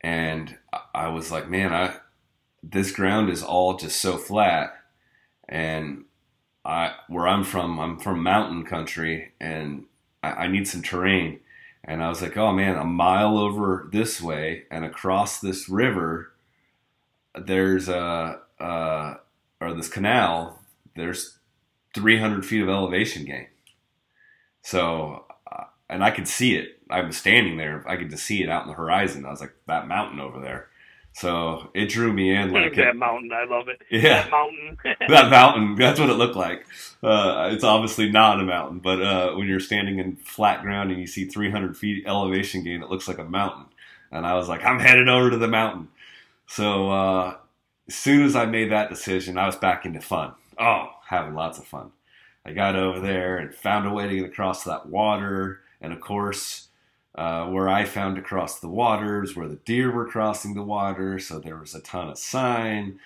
and I was like, man, I, this ground is all just so flat and I where I'm from I'm from mountain country and I, I, need some terrain. And I was like oh man a mile over this way and across this river there's a uh, or this canal there's 300 feet of elevation gain. So uh, and I could see it I was standing there I could just see it out in the horizon I was like that mountain over there so it drew me in. Like that it, mountain, I love it. Yeah, that mountain. *laughs* that mountain. That's what it looked like. Uh, it's obviously not a mountain, but uh, when you're standing in flat ground and you see 300 feet elevation gain, it looks like a mountain. And I was like, I'm headed over to the mountain. So uh, as soon as I made that decision, I was back into fun. Oh, having lots of fun. I got over there and found a way to get across that water, and of course uh, where I found to cross the waters, where the deer were crossing the water. So there was a ton of sign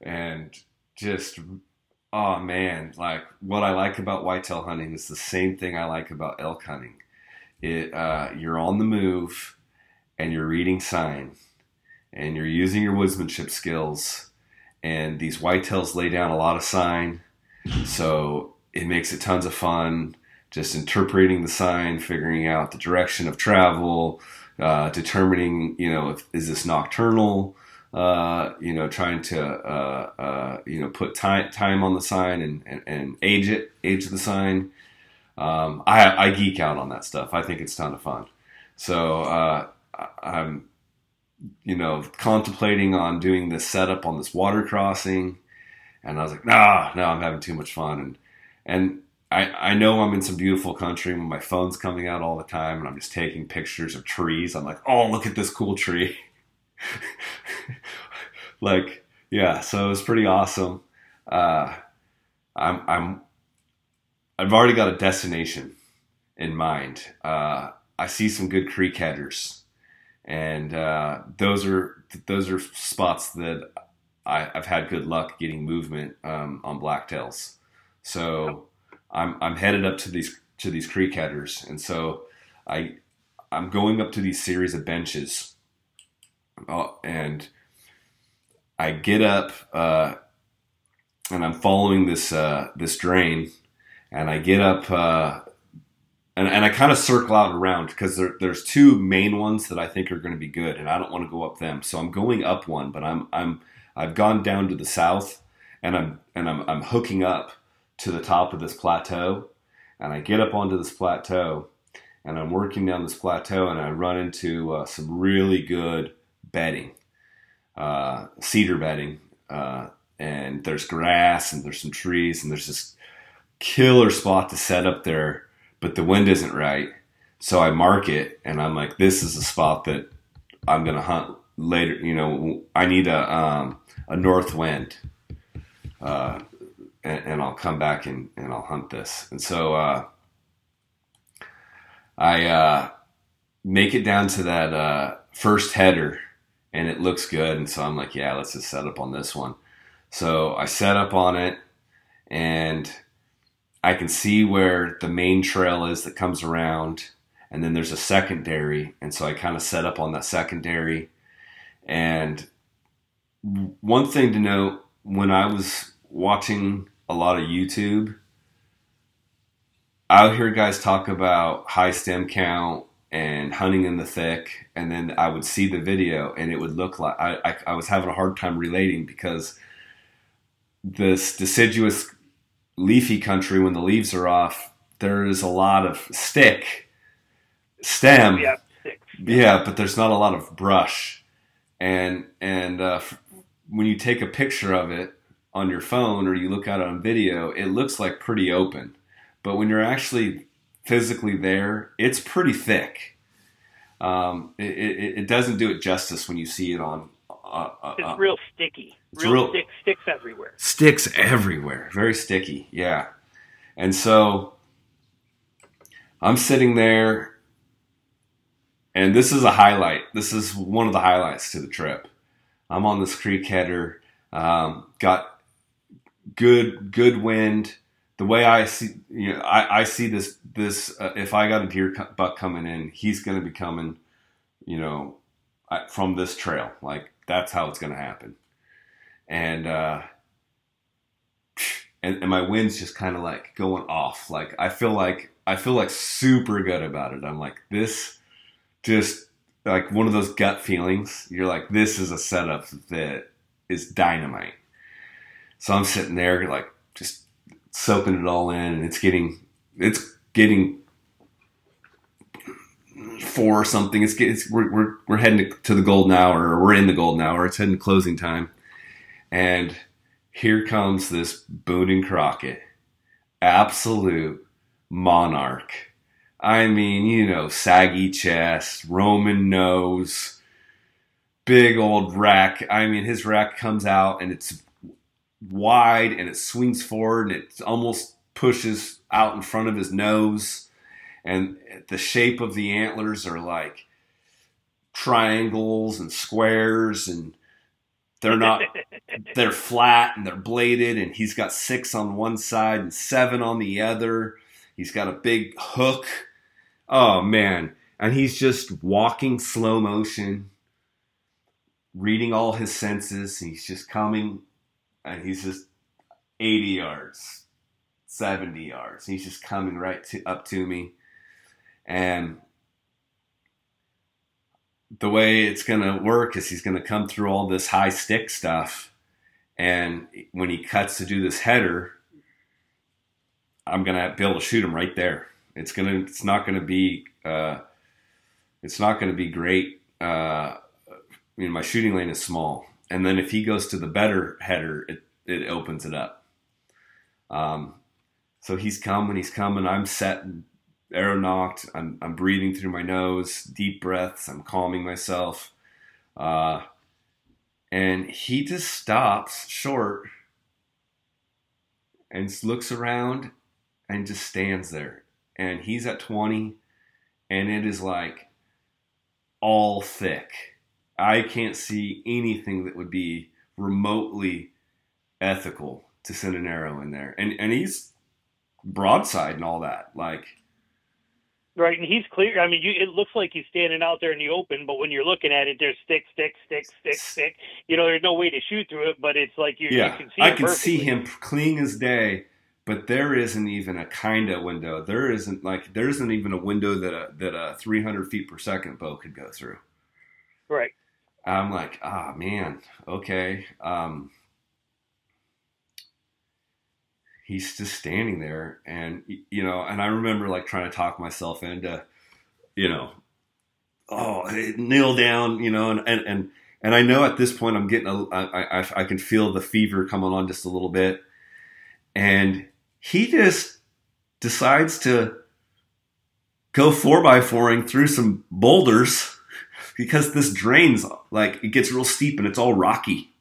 and just, oh man, like what I like about whitetail hunting is the same thing I like about elk hunting. It, uh, you're on the move and you're reading sign and you're using your woodsmanship skills and these whitetails lay down a lot of sign. So it makes it tons of fun just interpreting the sign, figuring out the direction of travel, uh, determining, you know, if, is this nocturnal, uh, you know, trying to, uh, uh you know, put time, time on the sign and, and, and age it, age the sign. Um, I, I, geek out on that stuff. I think it's ton of fun. So uh, I'm, you know, contemplating on doing this setup on this water crossing. And I was like, nah, no, I'm having too much fun. And, and I, I know I'm in some beautiful country when my phone's coming out all the time and I'm just taking pictures of trees. I'm like, oh, look at this cool tree. *laughs* like, yeah, so it was pretty awesome. Uh, I'm, I'm, I've already got a destination in mind. Uh, I see some good creek headers, and uh, those are those are spots that I, have had good luck getting movement um, on blacktails. So I'm I'm headed up to these to these creek headers, and so I I'm going up to these series of benches, uh, and I get up uh, and I'm following this uh, this drain, and I get up. Uh, and, and I kind of circle out around because there, there's two main ones that I think are going to be good, and I don't want to go up them. So I'm going up one, but I'm I'm I've gone down to the south, and I'm and I'm I'm hooking up to the top of this plateau. And I get up onto this plateau and I'm working down this plateau and I run into uh, some really good bedding, uh, cedar bedding. Uh, and there's grass and there's some trees and there's this killer spot to set up there, but the wind isn't right. So I mark it and I'm like, this is a spot that I'm going to hunt later. You know, I need a, um, a north wind. Uh, and, and I'll come back and, and I'll hunt this. And so uh, I uh, make it down to that uh, first header, and it looks good. And so I'm like, yeah, let's just set up on this one. So I set up on it and I can see where the main trail is that comes around and then there's a secondary and so I kind of set up on that secondary and one thing to note when I was watching a lot of YouTube. I'll hear guys talk about high stem count and hunting in the thick, and then I would see the video, and it would look like I, I, I was having a hard time relating because this deciduous leafy country, when the leaves are off, there is a lot of stick stem. Yeah, yeah, but there's not a lot of brush, and and uh, when you take a picture of it on your phone or you look at it on video, it looks like pretty open but when you're actually physically there, it's pretty thick. Um, it, it, it, doesn't do it justice when you see it on. Uh, uh, it's real sticky. It's real, real stick, sticks everywhere. Sticks everywhere. Very sticky. Yeah. And so I'm sitting there, and this is a highlight. This is one of the highlights to the trip. I'm on this creek header. Um, got good good wind the way I see, you know, I, I see this, this, uh, if I got a deer buck coming in, he's going to be coming, you know, from this trail. Like that's how it's going to happen. And, uh, and, and my wind's just kind of like going off. Like I feel like, I feel like super good about it. I'm like, this just like one of those gut feelings. You're like, this is a setup that is dynamite. So I'm sitting there like just soaking it all in, and it's getting it's getting four or something. It's, it's we're, we're we're heading to the golden hour, or we're in the golden hour. It's heading closing time, and here comes this Boone and Crockett, absolute monarch. I mean, you know, saggy chest, Roman nose, big old rack. I mean, his rack comes out and it's wide and it swings forward and it almost pushes out in front of his nose. And the shape of the antlers are like triangles and squares and they're not *laughs* they're flat and they're bladed and he's got six on one side and seven on the other. He's got a big hook. Oh man. And he's just walking slow motion reading all his senses. He's just coming and he's just 80 yards, 70 yards. He's just coming right to, up to me. And the way it's going to work is he's going to come through all this high stick stuff. And when he cuts to do this header, I'm going to be able to shoot him right there. It's going to, it's not going to be, uh, it's not going to be great. Uh, I mean, my shooting lane is small and then if he goes to the better header, it, it opens it up. Um, so he's coming, he's coming. I'm set, arrow nocked. I'm, I'm breathing through my nose, deep breaths. I'm calming myself. Uh, and he just stops short and looks around and just stands there. And he's at 20, and it is like all thick I can't see anything that would be remotely ethical to send an arrow in there. And and he's broadside and all that. Like Right, and he's clear. I mean, you, it looks like he's standing out there in the open, but when you're looking at it, there's stick, stick, stick, stick, stick. You know, there's no way to shoot through it, but it's like you, yeah, you can see. I can perfectly. see him clean as day, but there isn't even a kind of window. There isn't like there isn't even a window that a that a 300 feet per second bow could go through. Right. I'm like, ah, oh, man, okay. Um, he's just standing there, and you know, and I remember like trying to talk myself into, you know, oh, kneel down, you know, and and and, and I know at this point I'm getting a, I, I, I can feel the fever coming on just a little bit, and he just decides to go four by fouring through some boulders because this drains like it gets real steep and it's all rocky.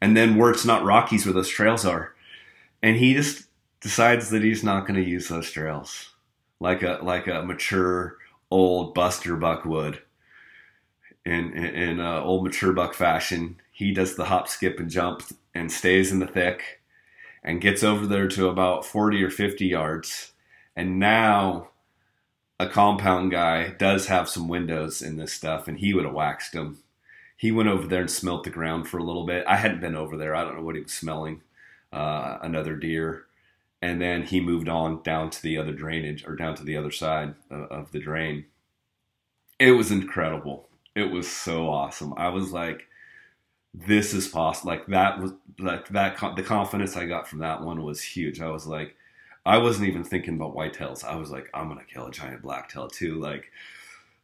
And then where it's not rocky is where those trails are. And he just decides that he's not going to use those trails like a like a mature old buster buck would. In in, in uh, old mature buck fashion, he does the hop, skip, and jump and stays in the thick and gets over there to about 40 or 50 yards. And now a compound guy does have some windows in this stuff, and he would have waxed them. He went over there and smelt the ground for a little bit. I hadn't been over there. I don't know what he was smelling. Uh, another deer. And then he moved on down to the other drainage or down to the other side of, of the drain. It was incredible. It was so awesome. I was like, this is possible. Like that was like that. The confidence I got from that one was huge. I was like, I wasn't even thinking about whitetails. I was like, I'm gonna kill a giant blacktail too. Like,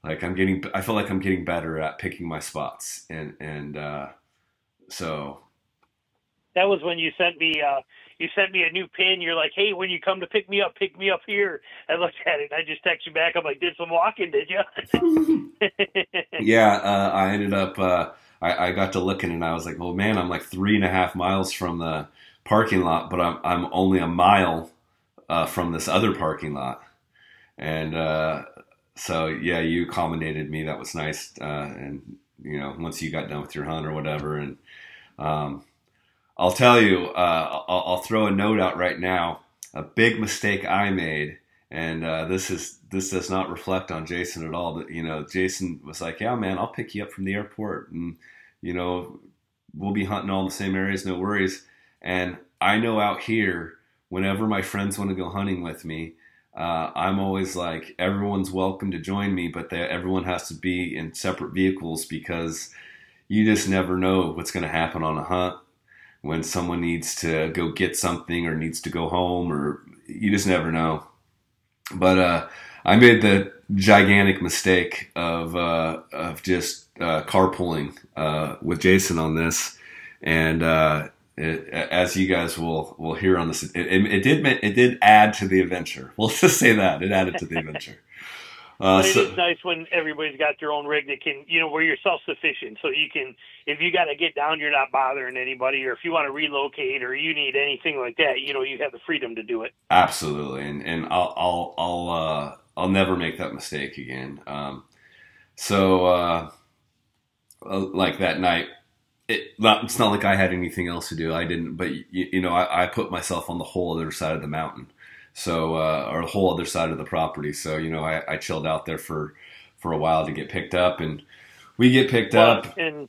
like I'm getting. I feel like I'm getting better at picking my spots, and and uh, so. That was when you sent me. Uh, you sent me a new pin. You're like, hey, when you come to pick me up, pick me up here. I looked at it. and I just texted you back. I'm like, did some walking, did you? *laughs* yeah, uh, I ended up. Uh, I, I got to looking and I was like, well, man, I'm like three and a half miles from the parking lot, but I'm I'm only a mile uh, from this other parking lot, and uh, so yeah, you accommodated me. That was nice, uh, and you know, once you got done with your hunt or whatever, and um, I'll tell you, uh, I'll, I'll, throw a note out right now. A big mistake I made, and uh, this is this does not reflect on Jason at all. But you know, Jason was like, "Yeah, man, I'll pick you up from the airport, and you know, we'll be hunting all the same areas, no worries." And I know out here, whenever my friends want to go hunting with me, uh, I'm always like, everyone's welcome to join me, but they, everyone has to be in separate vehicles because you just never know what's going to happen on a hunt when someone needs to go get something or needs to go home, or you just never know. But uh, I made the gigantic mistake of uh, of just uh, carpooling uh, with Jason on this, and uh, it, as you guys will will hear on this, it, it, it, did it did add to the adventure. *laughs* We'll just say that it added to the adventure. *laughs* Uh, but it so, is nice when everybody's got their own rig that can, you know, where you're self sufficient. So you can, if you got to get down, you're not bothering anybody, or if you want to relocate or you need anything like that, you know, you have the freedom to do it. Absolutely, and and I'll I'll I'll uh, I'll never make that mistake again. Um, so uh, uh like that night, it, it's not like I had anything else to do. I didn't, but you, you know, I, I, put myself on the whole other side of the mountain, so uh, or the whole other side of the property. So you know, I, I, chilled out there for for a while to get picked up, and we get picked well, up. And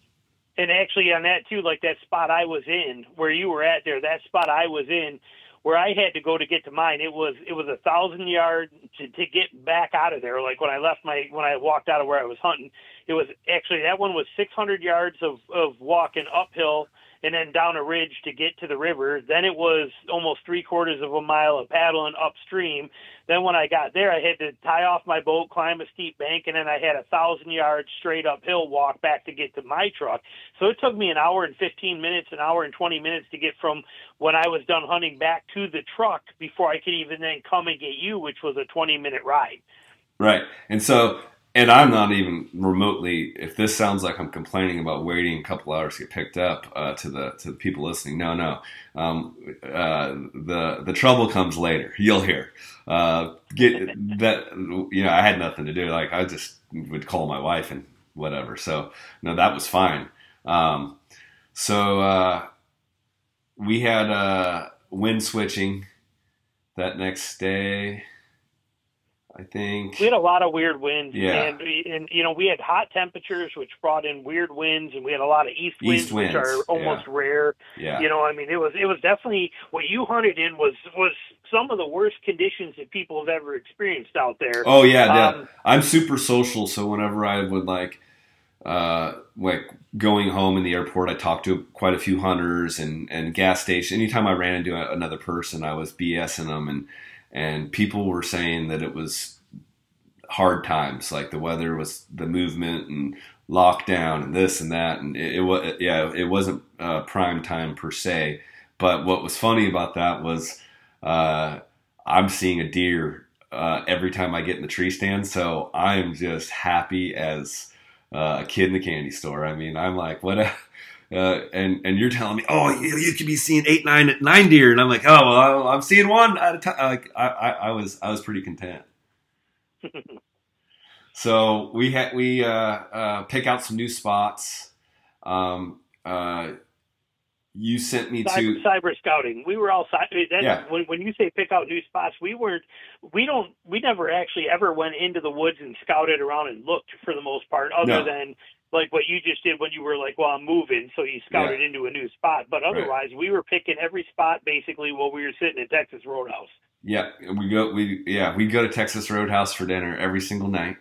and actually on that too, like that spot I was in, where you were at there, that spot I was in, where I had to go to get to mine, it was it was a thousand yards to, to get back out of there. Like when I left my when I walked out of where I was hunting, it was actually that one was 600 yards of of walking uphill and then down a ridge to get to the river. Then it was almost three quarters of a mile of paddling upstream. Then when I got there, I had to tie off my boat, climb a steep bank, and then I had a thousand yards straight uphill walk back to get to my truck. So it took me an hour and 15 minutes, an hour and 20 minutes to get from when I was done hunting back to the truck before I could even then come and get you, which was a 20 minute ride. Right. And so and I'm not even remotely. If this sounds like I'm complaining about waiting a couple hours to get picked up uh, to the to the people listening, no, no. Um, uh, the the trouble comes later. You'll hear. Uh, get that. You know, I had nothing to do. Like I just would call my wife and whatever. So no, that was fine. Um, so uh, we had uh, wind switching that next day. I think we had a lot of weird winds. Yeah, and, and you know we had hot temperatures, which brought in weird winds, and we had a lot of east winds, east winds. which are almost yeah. rare. Yeah, you know, I mean, it was it was definitely what you hunted in was was some of the worst conditions that people have ever experienced out there. Oh yeah, um, yeah. I'm super social, so whenever I would like uh, like going home in the airport, I talked to quite a few hunters and and gas station. Anytime I ran into another person, I was BSing them and and people were saying that it was hard times, like the weather was the movement and lockdown and this and that, and it, it was yeah, it wasn't uh, prime time per se. But what was funny about that was uh, I'm seeing a deer uh, every time I get in the tree stand, so I am just happy as uh, a kid in the candy store. I mean, I'm like, what? A, uh, and and you're telling me, oh, you, you could be seeing eight, nine, nine deer, and I'm like, oh, well, I'm seeing one at a time. Like I, I, I was, I was pretty content. *laughs* so we had we uh, uh, pick out some new spots. Um, uh, you sent me cyber, to cyber scouting. We were all that, Yeah. when when you say pick out new spots, we weren't we don't we never actually ever went into the woods and scouted around and looked for the most part, other No. than like what you just did when you were like, well, I'm moving, so you scouted into a new spot. But otherwise, we were picking every spot basically while we were sitting at Texas Roadhouse. Yeah, we go. We yeah, we go to Texas Roadhouse for dinner every single night,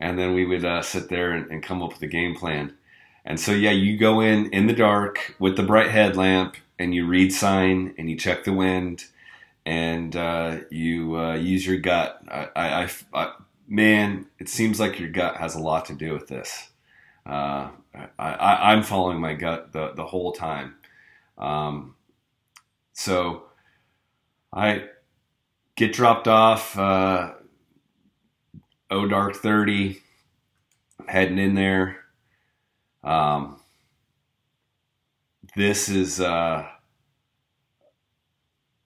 and then we would uh, sit there and, and come up with a game plan. And so yeah, you go in in the dark with the bright headlamp, and you read sign, and you check the wind, and uh, you uh, use your gut. I, I, I- I- man, it seems like your gut has a lot to do with this. Uh, I, I'm following my gut the the whole time. Um, so I get dropped off uh oh dark 30 heading in there. Um this is uh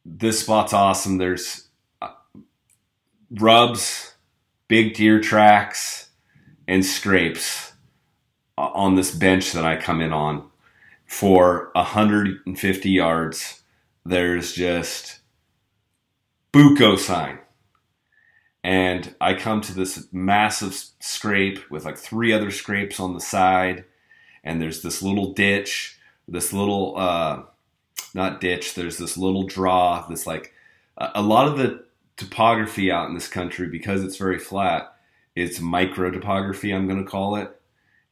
this spot's awesome. There's uh, rubs big deer tracks and scrapes. o- on this bench that i come in on for 150 yards there's just buco sign. And I come to this massive scrape with like three other scrapes on the side, and there's this little ditch, this little uh, not ditch. There's this little draw. This like a a lot of the topography out in this country because it's very flat. It's micro topography. I'm going to call it.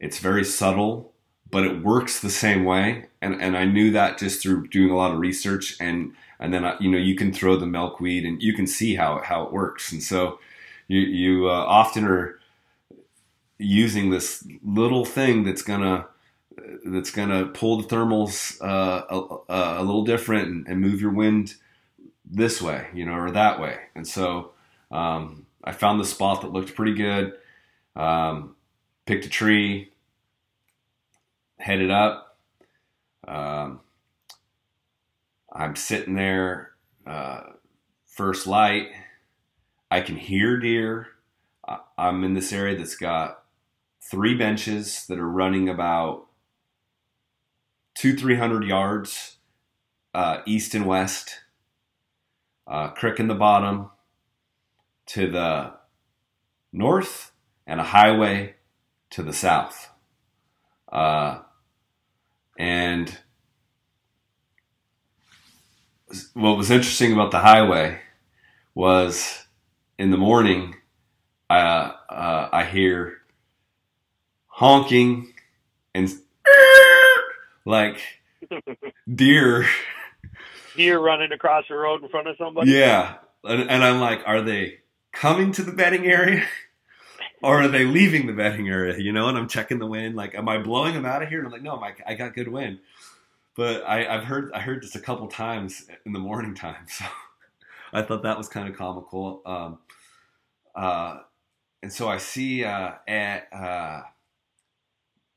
It's very subtle, but it works the same way. And and I knew that just through doing a lot of research and and then uh, you know you can throw the milkweed and you can see how how it works. And so you you uh, often are using this little thing that's gonna that's gonna pull the thermals uh, a, a little different and, and move your wind this way you know or that way. And so um, I found the spot that looked pretty good. Um, picked a tree headed up um, I'm sitting there, uh, first light. I can hear deer. I'm in this area that's got three benches that are running about two, three hundred yards uh, east and west. Uh, creek in the bottom to the north, and a highway to the south. Uh, and what was interesting about the highway was in the morning, uh, uh, I hear honking and *laughs* like deer. Deer running across the road in front of somebody. Yeah. And, and I'm like, are they coming to the bedding area? Or are they leaving the bedding area? You know, and I'm checking the wind. Like, am I blowing them out of here? And I'm like, no, Mike, I got good wind. But I, I've heard I heard this a couple times in the morning time, *laughs* so I thought that was kind of comical. Um, uh, and so I see uh, at uh,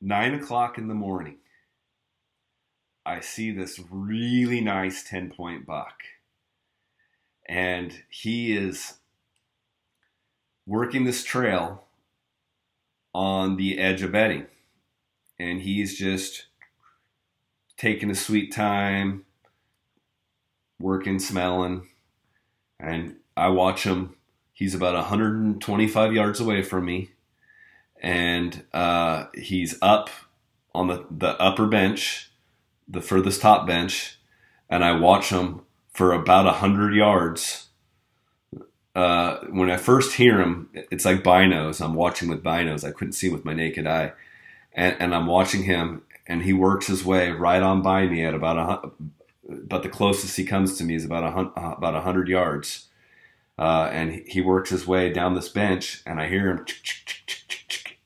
nine o'clock in the morning, I see this really nice ten point buck, and he is working this trail on the edge of bedding, and he's just taking a sweet time, working, smelling, and I watch him. He's about 125 yards away from me, and uh, he's up on the, the upper bench, the furthest top bench, and I watch him for about 100 yards. Uh, when I first hear him, it's like binos. I'm watching with binos. I couldn't see with my naked eye. And, and I'm watching him, and he works his way right on by me at about a but the closest he comes to me is about a uh, about a hundred yards, uh, and he works his way down this bench, and I hear him,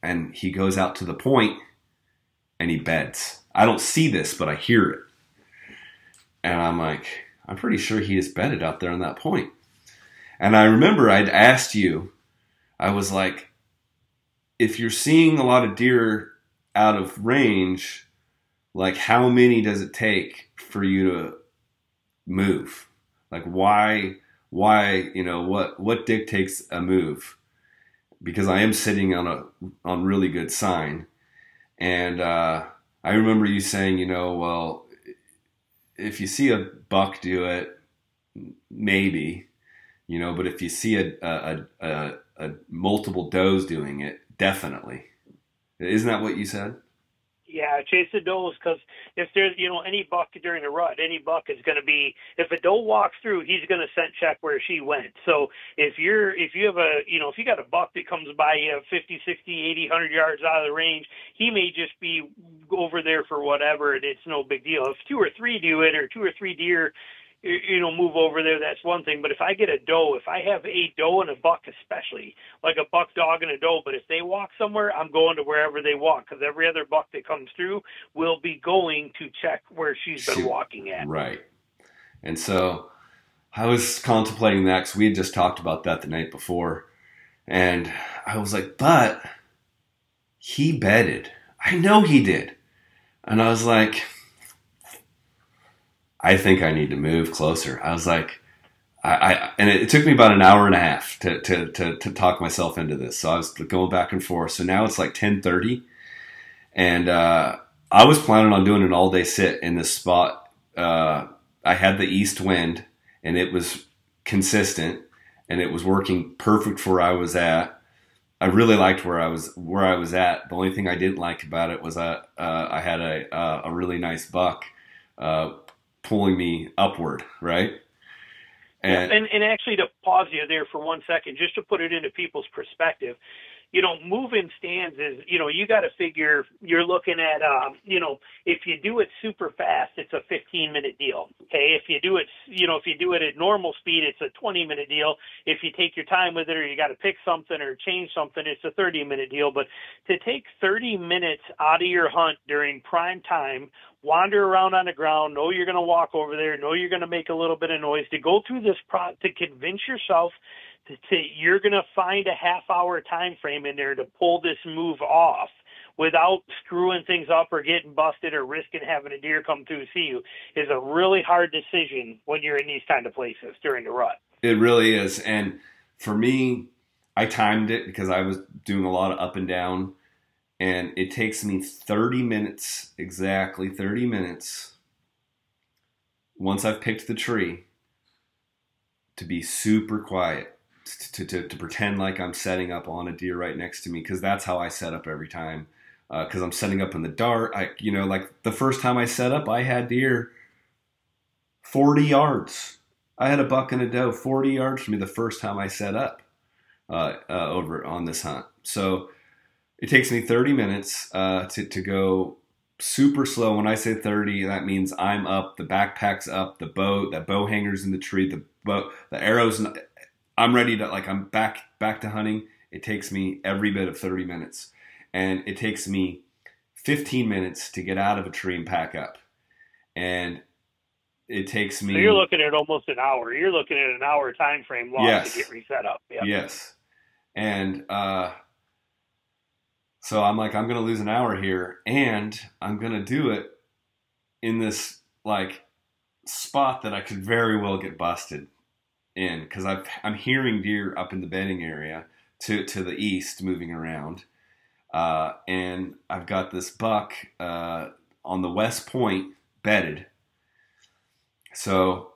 and he goes out to the point, and he beds. I don't see this, but I hear it, and I'm like, I'm pretty sure he is bedded out there on that point. And I remember I'd asked you, I was like, if you're seeing a lot of deer out of range, like how many does it take for you to move? Like why why, you know, what what dictates a move? Because I am sitting on a on really good sign. And uh I remember you saying, you know, well, if you see a buck do it, maybe, you know, but if you see a, a, a, a multiple does doing it, definitely. Isn't that what you said? Yeah, chase the does because if there's you know any buck during the rut, any buck is going to be if a doe walks through, he's going to scent check where she went. So if you're if you have a you know if you got a buck that comes by you 50, 60, 80, 100 yards out of the range, he may just be over there for whatever, and it's no big deal. If two or three do it, or two or three deer you know, move over there, that's one thing. But if I get a doe, if I have a doe and a buck, especially like a buck dog and a doe, but if they walk somewhere, I'm going to wherever they walk because every other buck that comes through will be going to check where she's been walking at. Right. And so I was contemplating that because we had just talked about that the night before. And I was like, but he bedded. I know he did. And I was like, I think I need to move closer. I was like, I, I and it, it, took me about an hour and a half to, to, to, to, talk myself into this. So I was going back and forth. So now it's like 1030 and, uh, I was planning on doing an all day sit in this spot. Uh, I had the east wind and it was consistent and it was working perfect for where I was at. I really liked where I was where I was at. The only thing I didn't like about it was that uh, I had a uh, a really nice buck uh, pulling me upward, right? And, and, and actually to pause you there for one second, just to put it into people's perspective, you know, moving stands is, you know, you got to figure you're looking at, um, you know, if you do it super fast, it's a 15 minute deal. Okay. If you do it, you know, if you do it at normal speed, it's a 20 minute deal. If you take your time with it or you got to pick something or change something, it's a 30 minute deal. But to take 30 minutes out of your hunt during prime time, wander around on the ground, know you're going to walk over there, know you're going to make a little bit of noise, to go through this pro, to convince yourself to, to you're going to find a half hour time frame in there to pull this move off without screwing things up or getting busted or risking having a deer come through see you is a really hard decision when you're in these kind of places during the rut. It really is. And for me, I timed it because I was doing a lot of up and down. And it takes me 30 minutes, exactly 30 minutes, once I've picked the tree, to be super quiet to, to, to pretend like I'm setting up on a deer right next to me because that's how I set up every time. Because uh, I'm setting up in the dark. I, you know, like the first time I set up, I had deer 40 yards. I had a buck and a doe 40 yards from me the first time I set up uh, uh, over on this hunt. So it takes me 30 minutes uh, to, to go super slow. When I say 30, that means I'm up, the backpack's up, the bow, the bow hanger's in the tree, the bow, the arrows I'm ready to like I'm back back to hunting. It takes me every bit of 30 minutes. And it takes me 15 minutes to get out of a tree and pack up. And it takes me So you're looking at almost an hour. You're looking at an hour time frame long yes. to get reset up. Yep. Yes. And uh so I'm like, I'm gonna lose an hour here, and I'm gonna do it in this like spot that I could very well get busted in because I'm hearing deer up in the bedding area to to the east moving around, uh, and I've got this buck uh, on the west point bedded. So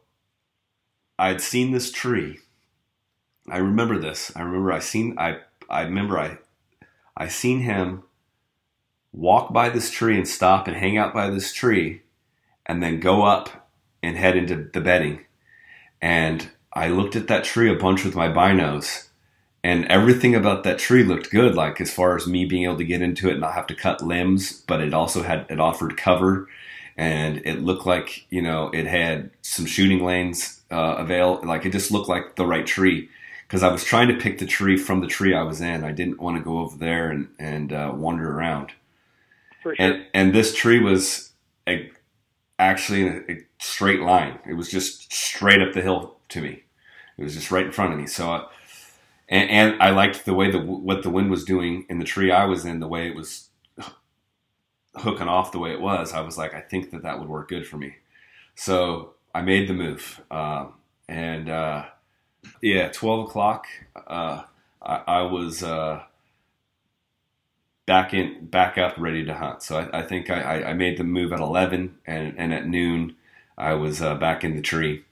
I'd seen this tree. I remember this. I remember I seen I I remember I I seen him walk by this tree and stop and hang out by this tree and then go up and head into the bedding. And I looked at that tree a bunch with my binos, and everything about that tree looked good. Like as far as me being able to get into it and not have to cut limbs, but it also had it offered cover, and it looked like you know it had some shooting lanes uh, avail. Like it just looked like the right tree because I was trying to pick the tree from the tree I was in. I didn't want to go over there and and uh, wander around. Sure. And and this tree was a, actually in a, a straight line. It was just straight up the hill to me. It was just right in front of me. So, and, and, I liked the way the what the wind was doing in the tree I was in, the way it was hooking off the way it was. I was like, I think that that would work good for me. So I made the move, um, and uh, yeah, twelve o'clock. Uh, I, I, was uh, back in, back up, ready to hunt. So I, I think I, I, made the move at eleven, and, and at noon I was uh, back in the tree,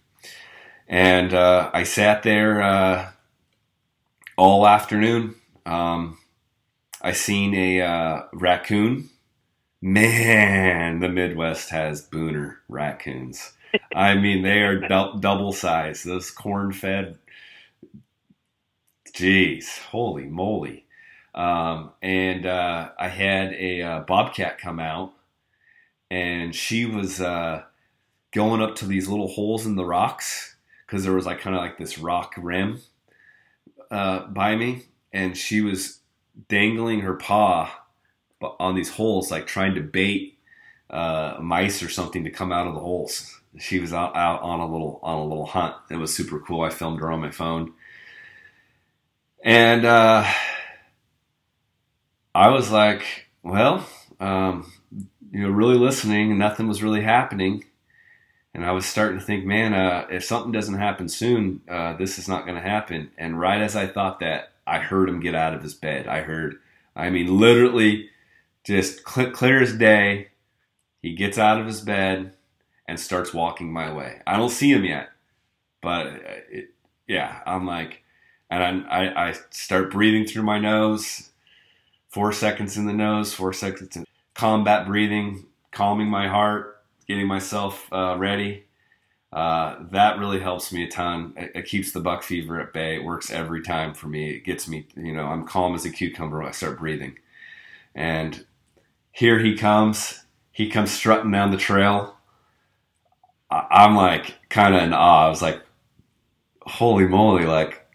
and uh, I sat there uh, all afternoon. Um, I seen a uh, raccoon. Man, the Midwest has booner raccoons. I mean, they are du- double size. Those corn fed. Jeez, holy moly. Um, and uh, I had a uh, bobcat come out, and she was uh, going up to these little holes in the rocks because there was like kind of like this rock rim uh, by me, and she was dangling her paw on these holes, like trying to bait uh, mice or something to come out of the holes. She was out, out on a little on a little hunt. It was super cool. I filmed her on my phone, and uh, I was like, well, um, you know, really listening, and nothing was really happening. And I was starting to think, man, uh, if something doesn't happen soon, uh, this is not going to happen. And right as I thought that, I heard him get out of his bed. I heard, I mean, literally, just cl- clear as day. He gets out of his bed and starts walking my way. I don't see him yet, but uh, it, yeah, I'm like, and I, I, I start breathing through my nose four seconds in the nose, four seconds in combat breathing, calming my heart, getting myself uh, ready. Uh, that really helps me a ton. It, it, keeps the buck fever at bay. It works every time for me. It gets me, you know, I'm calm as a cucumber when I start breathing. And here he comes. He comes strutting down the trail. I, I'm like kind of in awe. I was like, holy moly, like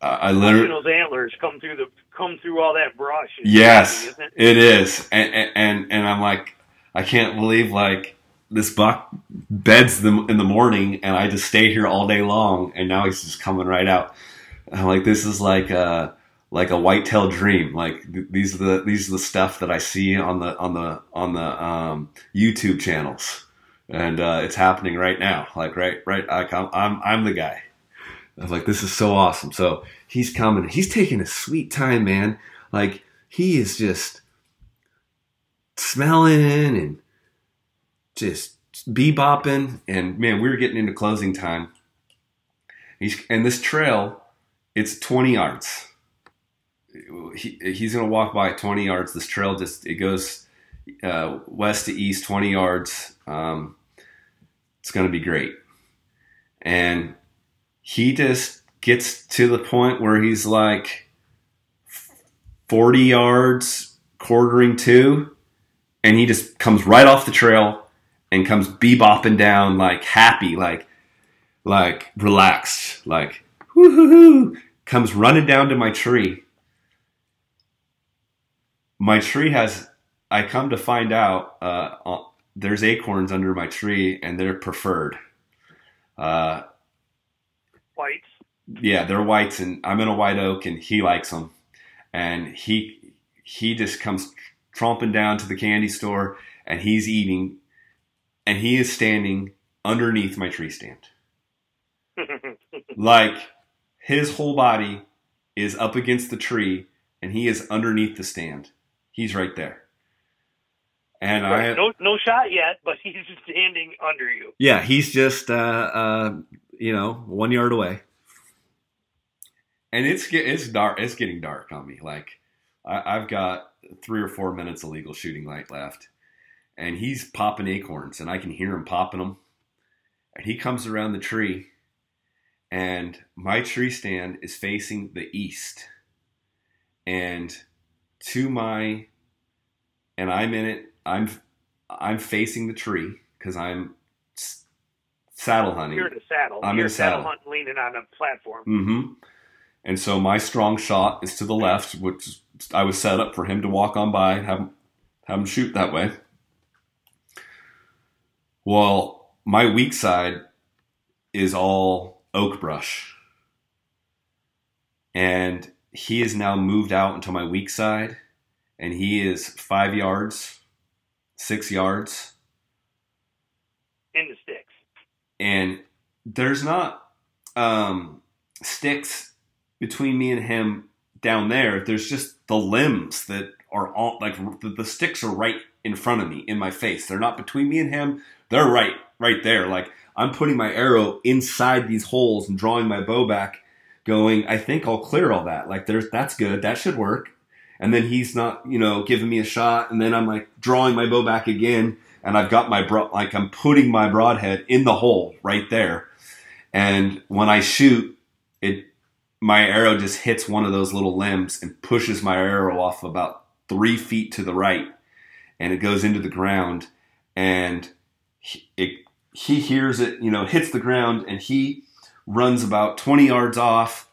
I literally those antlers come through the come through all that brush. Yes, it? it is, and, and and I'm like, I can't believe like this buck beds them in the morning, and I just stay here all day long, and now he's just coming right out. I'm like, this is like a like a whitetail dream. Like th- these are the these are the stuff that I see on the on the on the um, YouTube channels, and uh, it's happening right now. Like right right, I'm I'm, I'm the guy. I was like, this is so awesome. So he's coming. He's taking a sweet time, man. Like he is just smelling and just bebopping. And man, we were getting into closing time. He's and this trail, it's 20 yards. He, he's gonna walk by 20 yards. This trail just it goes uh, west to east 20 yards. Um, it's gonna be great. And he just gets to the point where he's like 40 yards, quartering two, and he just comes right off the trail and comes bebopping down like happy, like like relaxed, like whoo comes running down to my tree. My tree has I come to find out uh, uh there's acorns under my tree and they're preferred. Uh, whites. Yeah, they're whites, and I'm in a white oak, and he likes them, and he he just comes tromping down to the candy store, and he's eating, and he is standing underneath my tree stand, *laughs* like his whole body is up against the tree, and he is underneath the stand. He's right there. And right. I no no shot yet, but he's standing under you. Yeah, he's just uh, uh, you know, one yard away. And it's it's dark. It's getting dark on me. Like I, I've got three or four minutes of legal shooting light left, and he's popping acorns, and I can hear him popping them. And he comes around the tree, and my tree stand is facing the east, and to my, and I'm in it. I'm I'm facing the tree because I'm saddle hunting. You're in a saddle. I'm You're in a saddle. saddle hunting, leaning on a platform. Mm-hmm. And so my strong shot is to the left, which I was set up for him to walk on by and have have him shoot that way. Well, my weak side is all oak brush. And he is now moved out into my weak side, and he is five yards, six yards in the sticks and there's not um, sticks between me and him down there. There's just the limbs that are all like the, the sticks are right in front of me in my face. They're not between me and him. They're right right there. Like I'm putting my arrow inside these holes and drawing my bow back, going, I think I'll clear all that. Like there's that's good. That should work. And then he's not, you know, giving me a shot. And then I'm like drawing my bow back again, and I've got my bro- like I'm putting my broadhead in the hole right there. And when I shoot, it my arrow just hits one of those little limbs and pushes my arrow off about three feet to the right, and it goes into the ground. And he, it he hears it, you know, hits the ground, and he runs about 20 yards off,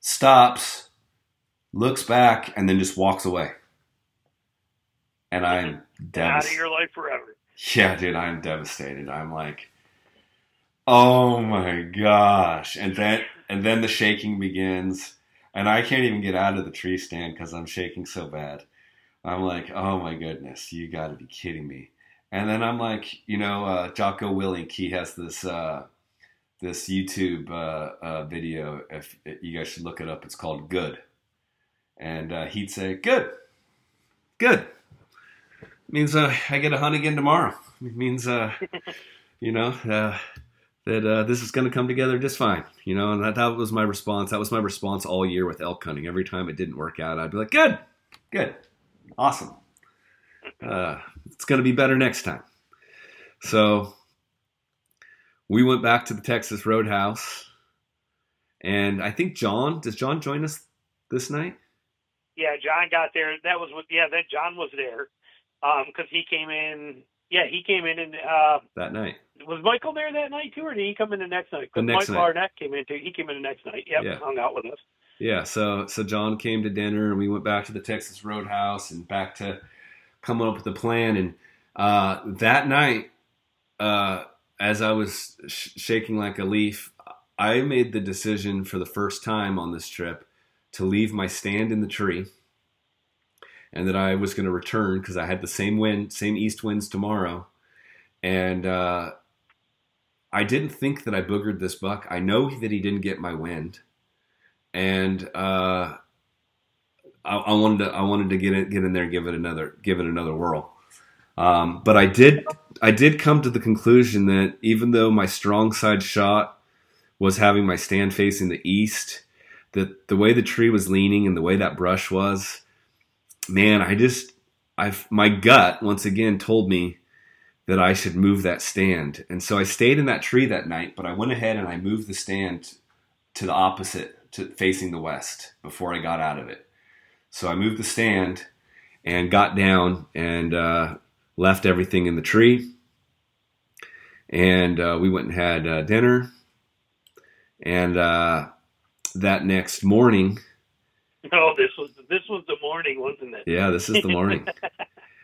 stops, looks back, and then just walks away. And I'm *laughs* out of devastated. your life forever. Yeah, dude, I'm devastated. I'm like, oh my gosh. And then and then the shaking begins, and I can't even get out of the tree stand because I'm shaking so bad. I'm like, oh my goodness, you got to be kidding me. And then I'm like, you know, uh, Jocko Willink, he has this uh, this YouTube uh, uh, video. If you guys should look it up, it's called Good, and uh, he'd say, "Good, good." means uh, I get to hunt again tomorrow. It means, uh, *laughs* you know, uh, that uh, this is going to come together just fine. You know, and that, that was my response. That was my response all year with elk hunting. Every time it didn't work out, I'd be like, "Good, good, awesome. Uh, it's going to be better next time." So we went back to the Texas Roadhouse, and I think John does John join us this night? Yeah, John got there. That was what. Yeah, that John was there because he came in. Yeah, he came in and uh, that night. was Michael there that night too, or did he come in the next night? The next Michael night. Arnett came in too. He came in the next night. Yep, Yeah. hung out with us. Yeah, so so John came to dinner and we went back to the Texas Roadhouse and back to coming up with a plan. And uh, that night, uh, as I was sh- shaking like a leaf, I made the decision for the first time on this trip to leave my stand in the tree, and that I was going to return because I had the same wind, same east winds tomorrow, and uh, I didn't think that I boogered this buck. I know that he didn't get my wind and uh, I, I wanted to I wanted to get it get in there and give it another give it another whirl. Um, but I did I did come to the conclusion that even though my strong side shot was having my stand facing the east, that the way the tree was leaning and the way that brush was, man, I just I my gut once again told me that I should move that stand, and so I stayed in that tree that night. But I went ahead and I moved the stand to the opposite, to facing the west, before I got out of it. So I moved the stand and got down and uh, left everything in the tree. And uh, we went and had uh, dinner. And uh, that next morning, No, *laughs* this was this was the morning, wasn't it? yeah, this is the morning.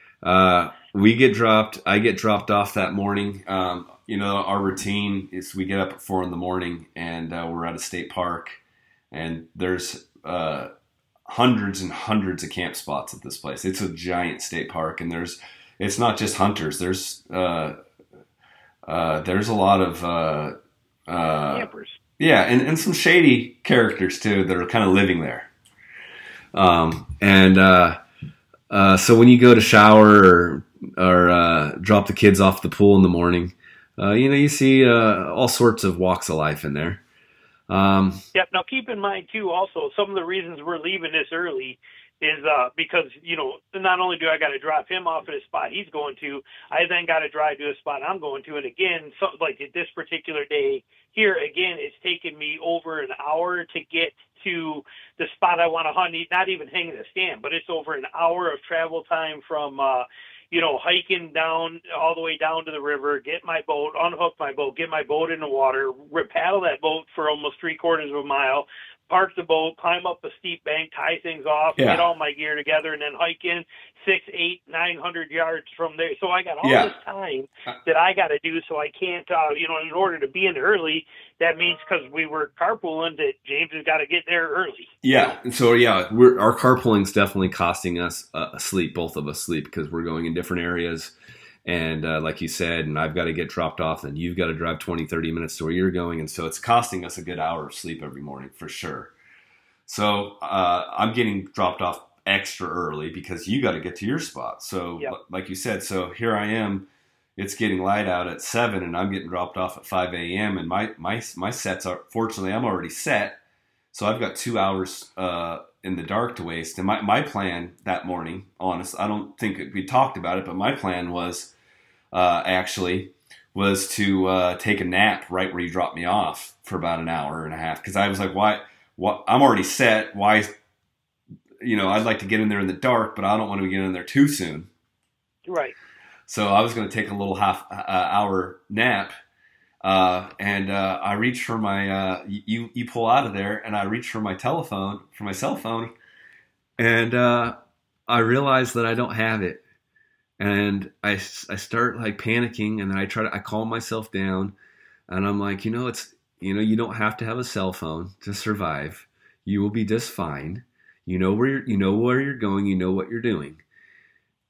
*laughs* uh, we get dropped. I get dropped off that morning. Um, you know, our routine is we get up at four in the morning and uh, we're at a state park, and there's uh, hundreds and hundreds of camp spots at this place. It's a giant state park, and there's it's not just hunters. There's uh, uh, there's a lot of uh, uh, Campers. yeah, and, and some shady characters too that are kind of living there. Um, and uh, uh, so when you go to shower or, or uh, drop the kids off the pool in the morning, uh, you know you see uh, all sorts of walks of life in there. Um, Yep. Now keep in mind too, also some of the reasons we're leaving this early is uh because you know not only do I got to drop him off at a spot he's going to, I then got to drive to a spot I'm going to, and again, so, like this particular day here, again, it's taken me over an hour to get to the spot I want to hunt. Not even hanging a stand, but it's over an hour of travel time from. uh you know, hiking down all the way down to the river, get my boat, unhook my boat, get my boat in the water, rip, paddle that boat for almost three quarters of a mile, park the boat, climb up a steep bank, tie things off, Yeah. get all my gear together, and then hike in six, eight, nine hundred yards from there. So I got all Yeah. this time that I got to do. So I can't, uh, you know, in order to be in early, that means because we were carpooling that James has got to get there early. Yeah, and so yeah, we're, our carpooling's definitely costing us uh, a sleep, both of us sleep, because we're going in different areas. And uh, like you said, and I've got to get dropped off, and you've got to drive 20, 30 minutes to where you're going. And so it's costing us a good hour of sleep every morning for sure. So uh, I'm getting dropped off extra early because you got to get to your spot. So, Yep. like you said, so here I am, it's getting light out at seven, and I'm getting dropped off at five a.m. And my my my sets are fortunately I'm already set, so I've got two hours uh, in the dark to waste. And my my plan that morning, honest, I don't think we talked about it, but my plan was uh, actually was to uh, take a nap right where you dropped me off for about an hour and a half because I was like, why? What? I'm already set. Why? You know, I'd like to get in there in the dark, but I don't want to get in there too soon. Right. So I was going to take a little half uh, hour nap, uh, and uh, I reach for my uh, you you pull out of there, and I reach for my telephone for my cell phone, and uh, I realize that I don't have it, and I I start like panicking, and then I try to I calm myself down, and I'm like, you know, it's you know, you don't have to have a cell phone to survive. You will be just fine. You know where you know where you're going. You know what you're doing,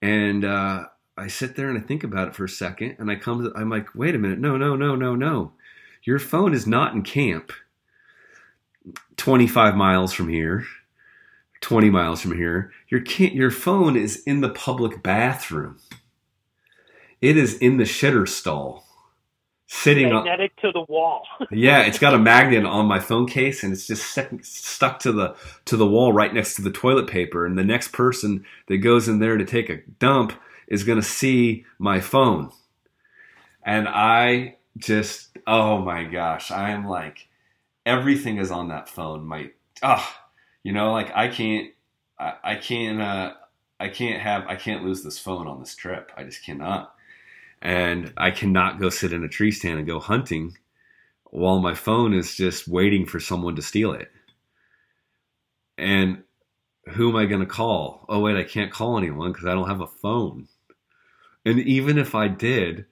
and uh, I sit there and I think about it for a second, and I come to, I'm like, wait a minute, no, no, no, no, no. Your phone is not in camp 25 miles from here, 20 miles from here. Your, your phone is in the public bathroom. It is in the shitter stall. Sitting magnetic on, to the wall. *laughs* yeah, it's got a magnet on my phone case, and it's just stuck, stuck to the to the wall right next to the toilet paper. And the next person that goes in there to take a dump is going to see my phone. And I just, oh my gosh, I'm like, everything is on that phone. My, ah, you know, like I can't, I, I can't, uh, I can't have, I can't lose this phone on this trip. I just cannot. And I cannot go sit in a tree stand and go hunting while my phone is just waiting for someone to steal it. And who am I going to call? Oh, wait, I can't call anyone because I don't have a phone. And even if I did,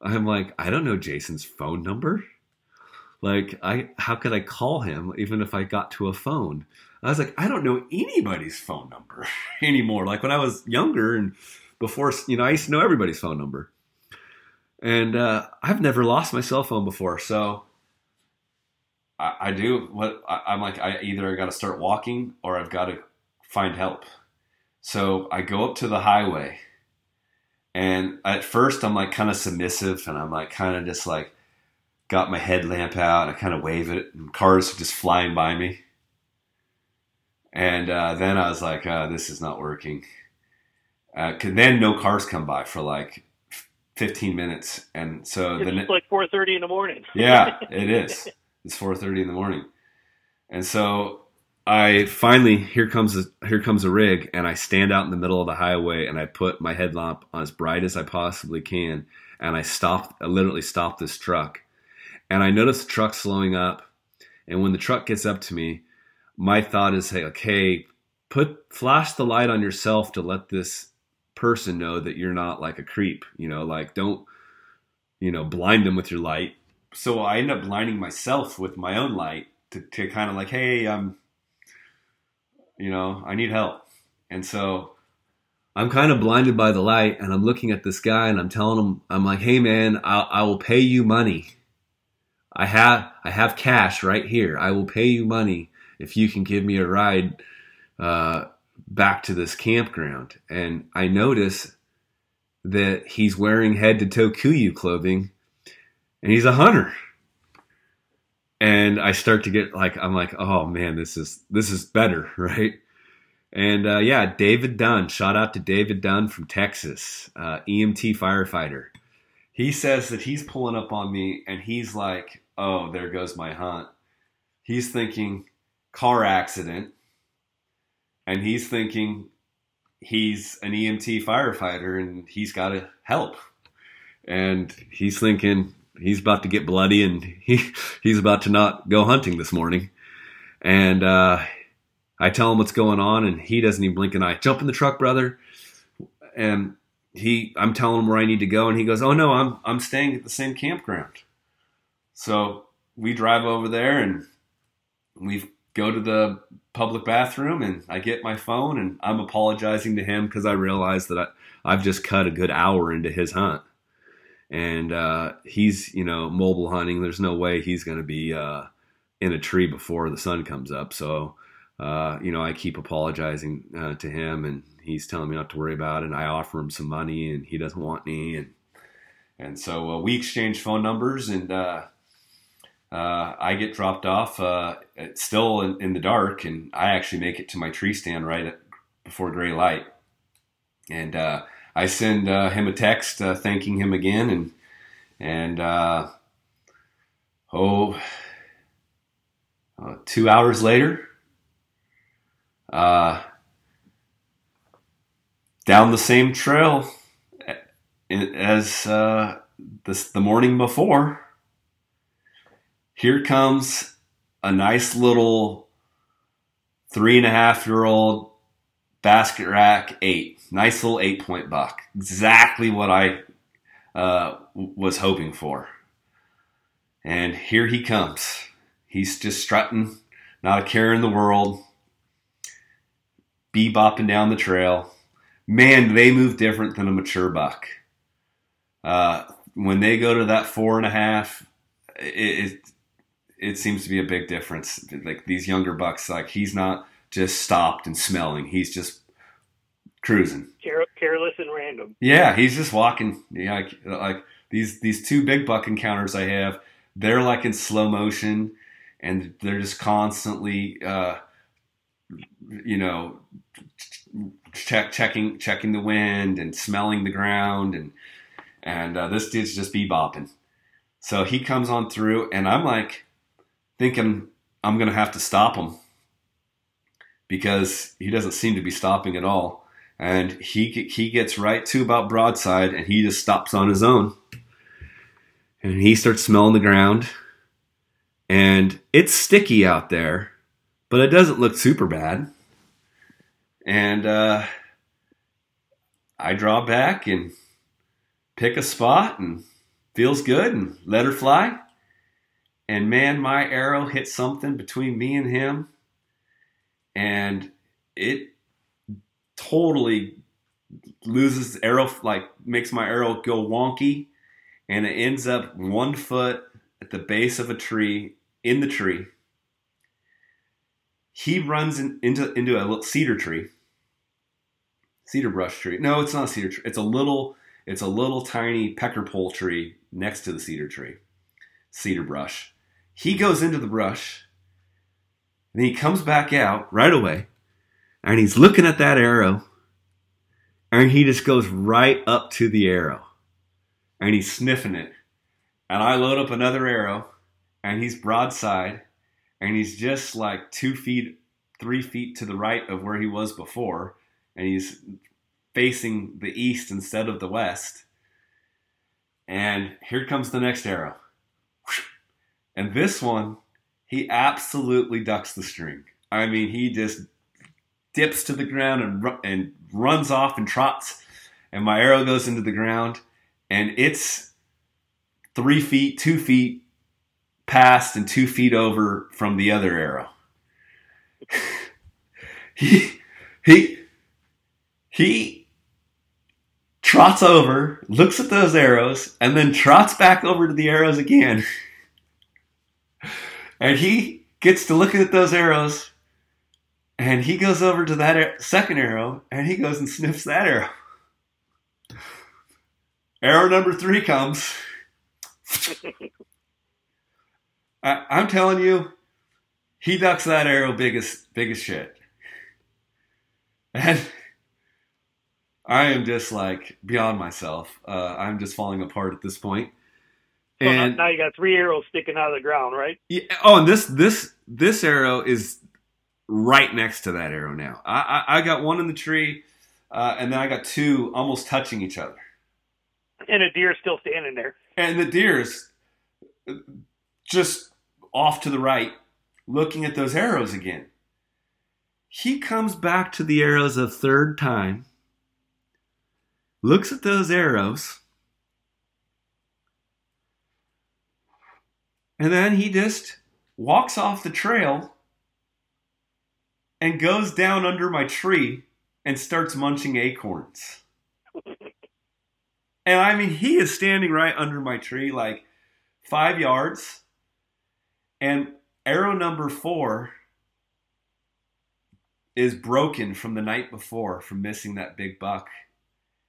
I'm like, I don't know Jason's phone number. Like, I how could I call him even if I got to a phone? I was like, I don't know anybody's phone number *laughs* anymore. Like when I was younger and before, you know, I used to know everybody's phone number. And uh, I've never lost my cell phone before, so I, I do what I, am like. I either I got to start walking or I've got to find help. So I go up to the highway and at first, I'm like kind of submissive, and I'm like kind of just like got my headlamp out. and I kind of wave it, and cars are just flying by me. And uh, then I was like, uh, "This is not working." Uh, then no cars come by for like 15 minutes, and so it's then like 4:30 in the morning. yeah, *laughs* it is. It's 4:30 in the morning, and so I finally here comes a here comes a rig, and I stand out in the middle of the highway, and I put my headlamp on as bright as I possibly can, and I stop. I literally stop this truck, and I notice the truck slowing up, and when the truck gets up to me, my thought is, hey, okay, put flash the light on yourself to let this person know that you're not like a creep, you know, like don't, you know, blind them with your light. So I end up blinding myself with my own light to, to kind of like, hey, I'm you know, I need help. And so I'm kind of blinded by the light and I'm looking at this guy and I'm telling him, I'm like, hey man, I'll, I will pay you money. I have, I have cash right here. I will pay you money if you can give me a ride, uh, back to this campground. And I notice that he's wearing head to toe KUIU clothing and he's a hunter and I start to get like I'm like, oh man, this is this is better, *laughs* right? And uh, yeah, David Dunn. Shout out to David Dunn from Texas, uh, EMT firefighter. He says that he's pulling up on me, and he's like, "Oh, there goes my hunt." He's thinking car accident, and he's thinking he's an EMT firefighter, and he's got to help. And he's thinking, he's about to get bloody and he *laughs* he's about to not go hunting this morning. And uh, I tell him what's going on, and he doesn't even blink an eye. Jump in the truck, brother. And he, I'm telling him where I need to go, and he goes, "Oh no, I'm I'm staying at the same campground." So we drive over there, and we go to the public bathroom, and I get my phone, and I'm apologizing to him because I realize that I, I've just cut a good hour into his hunt and uh, he's you know mobile hunting. There's no way he's going to be uh, in a tree before the sun comes up. So uh, you know I keep apologizing uh, to him, and he's telling me not to worry about it. And I offer him some money, and he doesn't want any. And And so uh, we exchange phone numbers, and uh, uh, I get dropped off uh, still in, in, the dark, and I actually make it to my tree stand right at, before gray light. And uh, I send uh, him a text thanking him again, and and oh, two hours later, down the same trail as uh, the morning before, here comes a nice little three and a half year old basket rack eight. Nice little eight point buck. Exactly what I uh, was hoping for. And here he comes. He's just strutting, not a care in the world, bebopping down the trail. Man, they move different than a mature buck. Uh, when they go to that four and a half, it, it, it seems to be a big difference. Like these younger bucks, like he's not just stopped and smelling; he's just cruising, careless and random. Yeah, he's just walking. Yeah, like, like these these two big buck encounters I have, they're like in slow motion, and they're just constantly, uh, you know, check checking checking the wind and smelling the ground and and uh, this dude's just bebopping. So he comes on through, and I'm like thinking I'm gonna have to stop him because he doesn't seem to be stopping at all. And he he gets right to about broadside, and he just stops on his own, and he starts smelling the ground, and it's sticky out there, but it doesn't look super bad. And uh, I draw back and pick a spot and feels good and let her fly. And man, my arrow hit something between me and him, and it totally loses arrow, like makes my arrow go wonky, and it ends up one foot at the base of a tree in the tree. He runs in, into into a little cedar tree, cedar brush tree. No, it's not a cedar tree. It's a little it's a little tiny pecker pole tree next to the cedar tree, cedar brush. He goes into the brush and he comes back out right away and he's looking at that arrow and he just goes right up to the arrow and he's sniffing it. And I load up another arrow and he's broadside and he's just like two feet, three feet to the right of where he was before. And he's facing the east instead of the west. And here comes the next arrow. And this one, he absolutely ducks the string. I mean, he just dips to the ground and, and runs off and trots. And my arrow goes into the ground. And it's three feet, two feet past, and two feet over from the other arrow. *laughs* he, he, he trots over, looks at those arrows, and then trots back over to the arrows again. *laughs* and he gets to looking at those arrows, and he goes over to that second arrow, and he goes and sniffs that arrow. Arrow number three comes. *laughs* I, I'm telling you, he ducks that arrow biggest biggest shit. And I am just like beyond myself. Uh, I'm just falling apart at this point. And now you got three arrows sticking out of the ground, right? Yeah. Oh, and this this this arrow is right next to that arrow now. I I, I got one in the tree, uh, and then I got two almost touching each other. And a deer still standing there. And the deer's just off to the right, looking at those arrows again. He comes back to the arrows a third time looks at those arrows, and then he just walks off the trail and goes down under my tree and starts munching acorns. *laughs* and I mean, he is standing right under my tree, like five yards. And arrow number four is broken from the night before from missing that big buck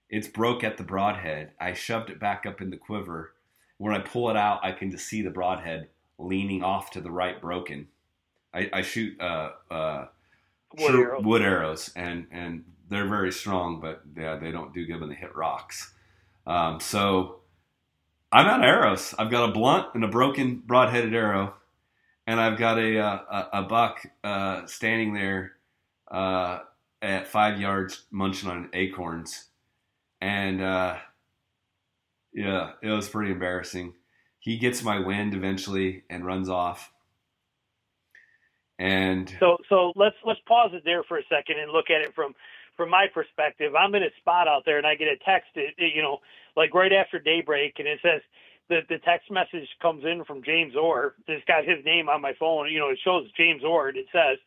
It's broke at the broadhead. I shoved it back up in the quiver. When I pull it out, I can just see the broadhead leaning off to the right, broken. I, I shoot uh, uh, Wood arrows. wood arrows, and and they're very strong, but yeah, they don't do good when they hit rocks. Um, so I'm out of arrows. I've got a blunt and a broken broad-headed arrow, and I've got a uh, a, a buck uh, standing there uh, at five yards munching on acorns, and uh, yeah, it was pretty embarrassing. He gets my wind eventually and runs off. And So so let's let's pause it there for a second and look at it from from my perspective. I'm in a spot out there and I get a text, you know, like right after daybreak, and it says the the text message comes in from James Orr. It's got his name on my phone. You know, it shows James Orr. and It says,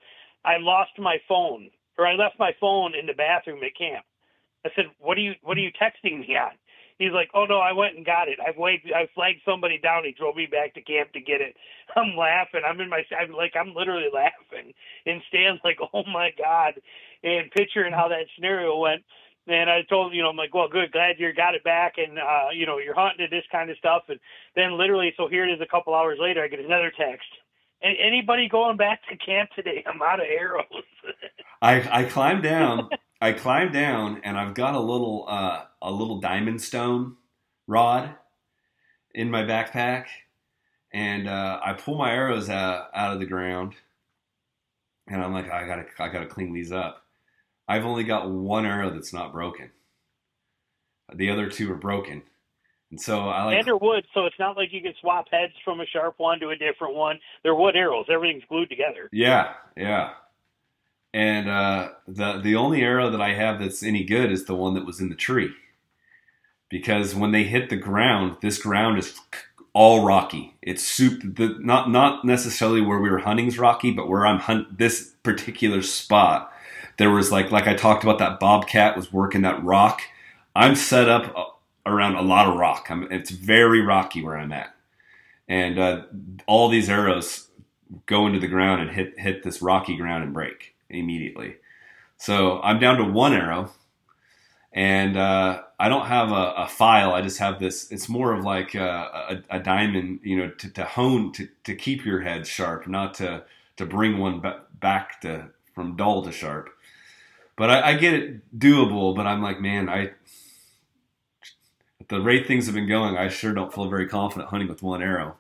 "I lost my phone, or I left my phone in the bathroom at camp." I said, "What are you What are you texting me on?" He's like, "Oh no, I went and got it. I flagged I flagged somebody down. He drove me back to camp to get it." *laughs* I'm laughing. I'm in my I'm like I'm literally *laughs* laughing. And Stan's like, "Oh my god," and picturing how that scenario went. And I told you know I'm like, "Well, good, glad you got it back, and uh, you know you're hunting and this kind of stuff." And then literally, so here it is. A couple hours later, I get another text. And anybody going back to camp today? I'm out of arrows. *laughs* I I climbed down. I climbed down, and I've got a little uh, a little diamond stone rod in my backpack, and uh, I pull my arrows out out of the ground, and I'm like, I gotta I gotta clean these up. I've only got one arrow that's not broken. The other two are broken, and so I like and they're wood, so it's not like you can swap heads from a sharp one to a different one. They're wood arrows. Everything's glued together. Yeah, yeah. And uh, the the only arrow that I have that's any good is the one that was in the tree, because when they hit the ground, this ground is all rocky. It's soup. The, not not necessarily where we were hunting is rocky, but where I'm hunt this particular spot, there was like like I talked about that bobcat was working that rock. I'm set up uh, around a lot of rock. I'm, it's very rocky where I'm at, and uh, all these arrows go into the ground and hit hit this rocky ground and break immediately. So I'm down to one arrow, and uh, I don't have a, a, file. I just have this. It's more of like a, a, a diamond, you know, to, to, hone to, to keep your head sharp, not to to bring one back to from dull to sharp. But I, I get it doable. But I'm like, man, I at the rate things have been going, I sure don't feel very confident hunting with one arrow.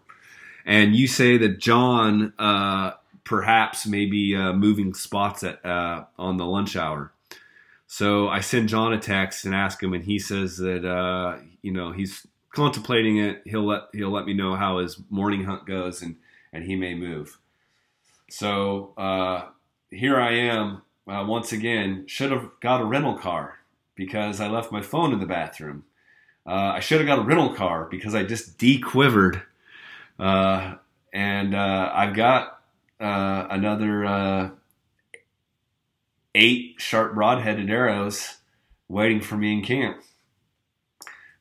And you say that John uh, perhaps maybe uh, moving spots at uh, on the lunch hour. So I send John a text and ask him, and he says that uh, you know he's contemplating it. He'll let he'll let me know how his morning hunt goes, and and he may move. So uh, here I am uh, once again. Should have got a rental car because I left my phone in the bathroom. Uh, I should have got a rental car because I just dequivered, uh, and uh, I've got uh, another uh, eight sharp broad-headed arrows waiting for me in camp.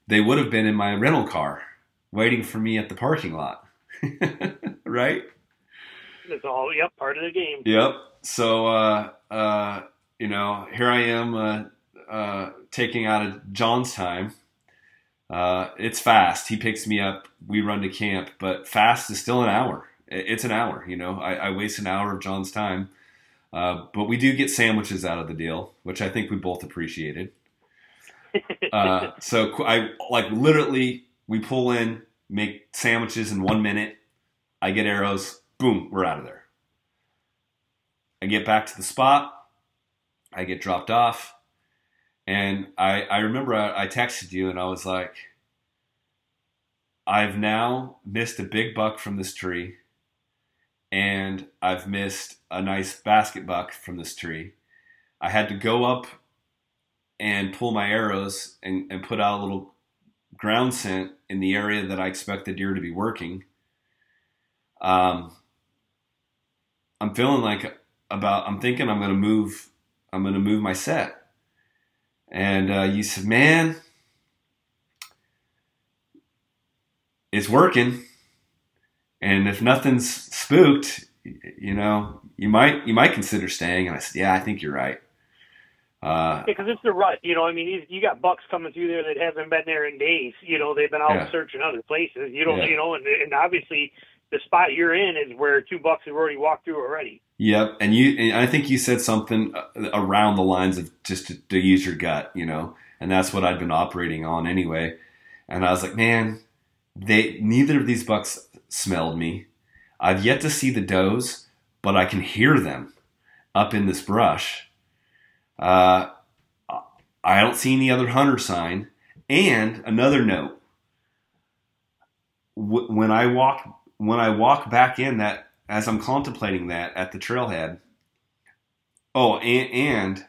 They would have been in my rental car, waiting for me at the parking lot, *laughs* right? It's all yep, part of the game. Yep. So uh, uh, you know, here I am uh, uh, taking out of John's time. Uh, it's fast. He picks me up. We run to camp, but fast is still an hour. It's an hour. You know, I, I waste an hour of John's time, uh, but we do get sandwiches out of the deal, which I think we both appreciated. *laughs* Uh, so I like literally we pull in, make sandwiches in one minute. I get arrows. Boom, we're out of there. I get back to the spot. I get dropped off. And I, I remember I, I texted you and I was like, I've now missed a big buck from this tree. And I've missed a nice basket buck from this tree. I had to go up and pull my arrows and, and put out a little ground scent in the area that I expect the deer to be working. Um, I'm feeling like about, I'm thinking I'm to move, I'm to move my set. And uh, you said, man, it's working. And if nothing's spooked, you know, you might, you might consider staying. And I said, yeah, I think you're right. Uh, because it's the rut. You know, I mean, you, you got bucks coming through there that haven't been there in days. You know, they've been out Yeah. searching other places. You don't, Yeah. you know, and, and obviously the spot you're in is where two bucks have already walked through already. Yep, and you, and I think you said something uh, around the lines of just to, to use your gut, you know, and that's what I'd been operating on anyway. And I was like, man, they neither of these bucks smelled me. I've yet to see the does, but I can hear them up in this brush. Uh, I don't see any other hunter sign. And another note: wh- when I walk when I walk back in that as I'm contemplating that at the trailhead. Oh, and, and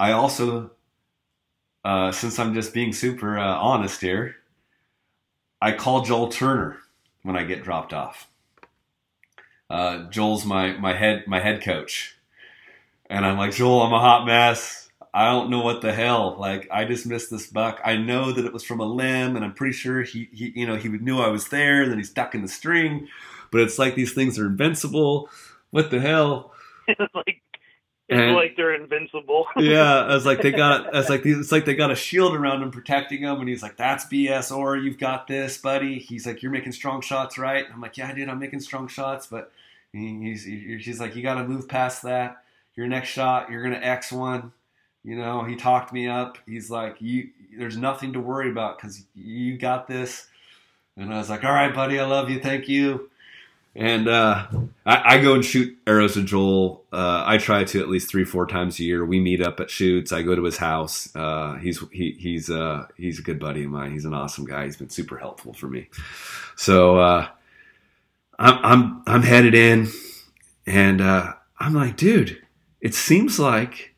I also, uh, since I'm just being super uh, honest here, I call Joel Turner when I get dropped off. Uh, Joel's my my head my head coach, and I'm like Joel, I'm a hot mess. I don't know what the hell. Like I just missed this buck. I know that it was from a limb, and I'm pretty sure he, he you know he knew I was there. And then he's stuck in the string, but it's like these things are invincible. What the hell? *laughs* like And- like they're invincible. *laughs* yeah, I was like they got it's like it's like they got a shield around him protecting him, and he's like, "That's BS, or you've got this, buddy." He's like, "You're making strong shots, right?" I'm like, "Yeah, dude, I'm making strong shots," but he- he's she's like, "You got to move past that. Your next shot, you're gonna X one." You know, he talked me up. He's like, "You, there's nothing to worry about because you got this." And I was like, "All right, buddy, I love you, thank you." And uh, I, I go and shoot arrows with Joel. Uh, I try to at least three, four times a year. We meet up at shoots. I go to his house. Uh, he's he, he's uh, he's a good buddy of mine. He's an awesome guy. He's been super helpful for me. So uh, I'm I'm I'm headed in, and uh, I'm like, dude, it seems like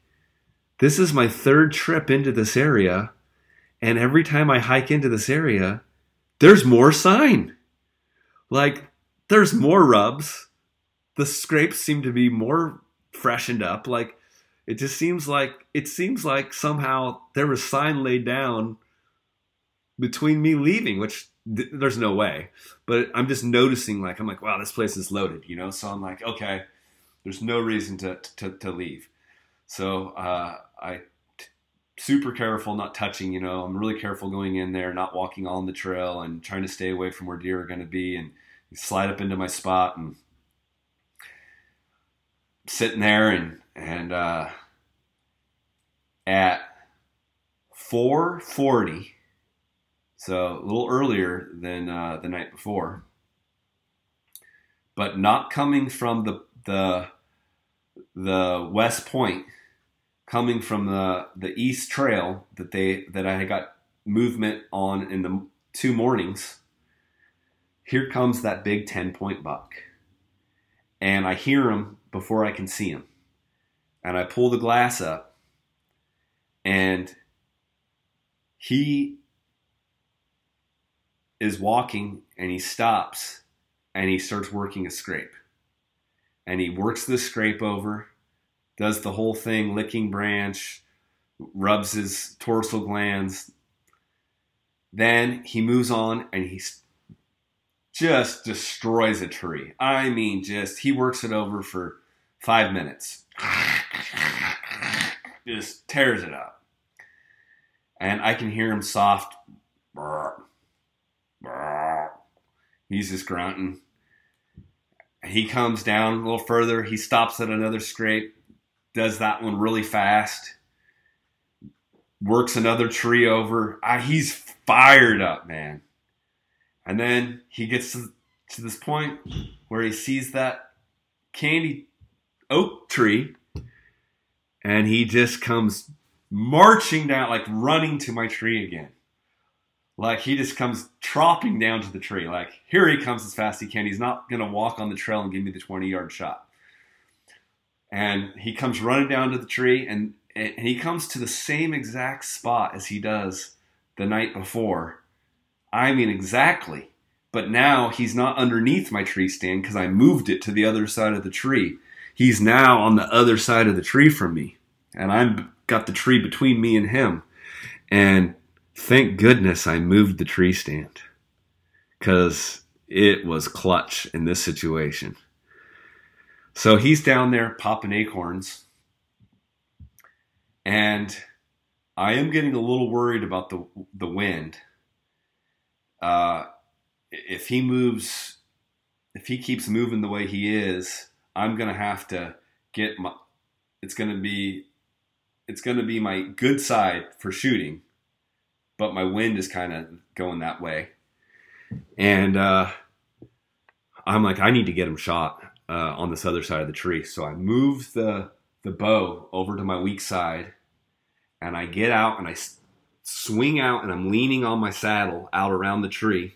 this is my third trip into this area, and every time I hike into this area, there's more sign. Like there's more rubs. The scrapes seem to be more freshened up. Like it just seems like it seems like somehow there was sign laid down between me leaving, which th- there's no way. But I'm just noticing, like I'm like, wow, this place is loaded, you know. So I'm like, okay, there's no reason to to, to leave. So uh, I super careful, not touching. You know, I'm really careful going in there, not walking on the trail, and trying to stay away from where deer are going to be, and slide up into my spot and sitting there and and uh, at 4:40, so a little earlier than uh, the night before, but not coming from the the the West Point, coming from the the East Trail that they that I had got movement on in the two mornings. Here comes that big 10 point buck. And I hear him before I can see him. And I pull the glass up, and he is walking and he stops and he starts working a scrape. And he works the scrape over, does the whole thing, licking branch, rubs his dorsal glands. Then he moves on and he s- just destroys a tree. I mean, just he works it over for five minutes. Just tears it up. And I can hear him soft. He's just grunting. He comes down a little further. He stops at another scrape, does that one really fast, works another tree over. Ah, he's fired up, man. And then he gets to, to this point where he sees that candy oak tree and he just comes marching down, like running to my tree again. Like he just comes tropping down to the tree. Like here he comes as fast as he can. He's not going to walk on the trail and give me the 20 yard shot. And he comes running down to the tree and, and he comes to the same exact spot as he does the night before. I mean, exactly. But now he's not underneath my tree stand because I moved it to the other side of the tree. He's now on the other side of the tree from me. And I've got the tree between me and him. And thank goodness I moved the tree stand because it was clutch in this situation. So he's down there popping acorns. and I am getting a little worried about the the wind. Uh, if he moves, if he keeps moving the way he is, I'm gonna have to get my. It's gonna be, it's gonna be my good side for shooting, but my wind is kind of going that way, and uh, I'm like, I need to get him shot uh, on this other side of the tree. So I move the the bow over to my weak side, and I get out and I swing out, and I'm leaning on my saddle out around the tree,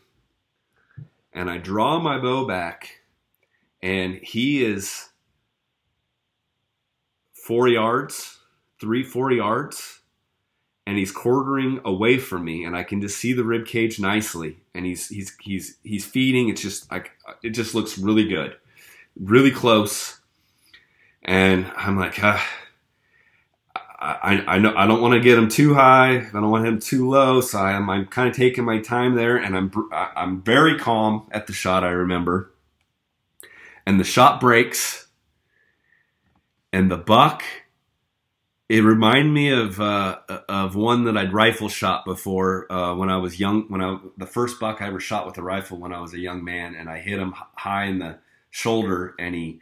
and I draw my bow back, and he is four yards, three, four yards, and he's quartering away from me, and I can just see the rib cage nicely, and he's he's he's he's feeding. It's just like it just looks really good, really close, and I'm like, uh, I I know I don't want to get him too high, I don't want him too low, so I'm I'm kind of taking my time there, and I'm I'm very calm at the shot. I remember, and the shot breaks, and the buck it reminded me of uh, of one that I'd rifle shot before uh, when I was young. When I the first buck I ever shot with a rifle when I was a young man, and I hit him high in the shoulder, and he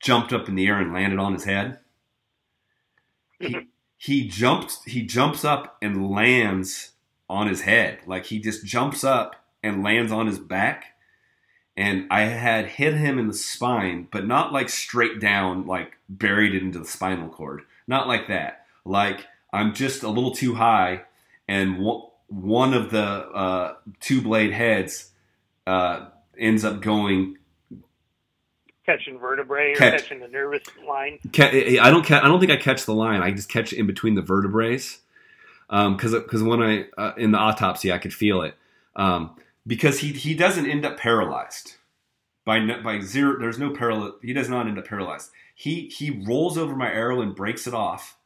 jumped up in the air and landed on his head. He, jumps he jumps up and lands on his head, like he just jumps up and lands on his back. And I had hit him in the spine, but not like straight down, like buried it into the spinal cord not like that. Like I'm just a little too high, and one of the uh, two blade heads uh, ends up going catching vertebrae or catch, catching the nervous line. I don't. I don't think I catch the line. I just catch in between the vertebrae. Because um, because when I uh, in the autopsy I could feel it. Um, because he he doesn't end up paralyzed by by zero. There's no parallel. He does not end up paralyzed he he rolls over my arrow and breaks it off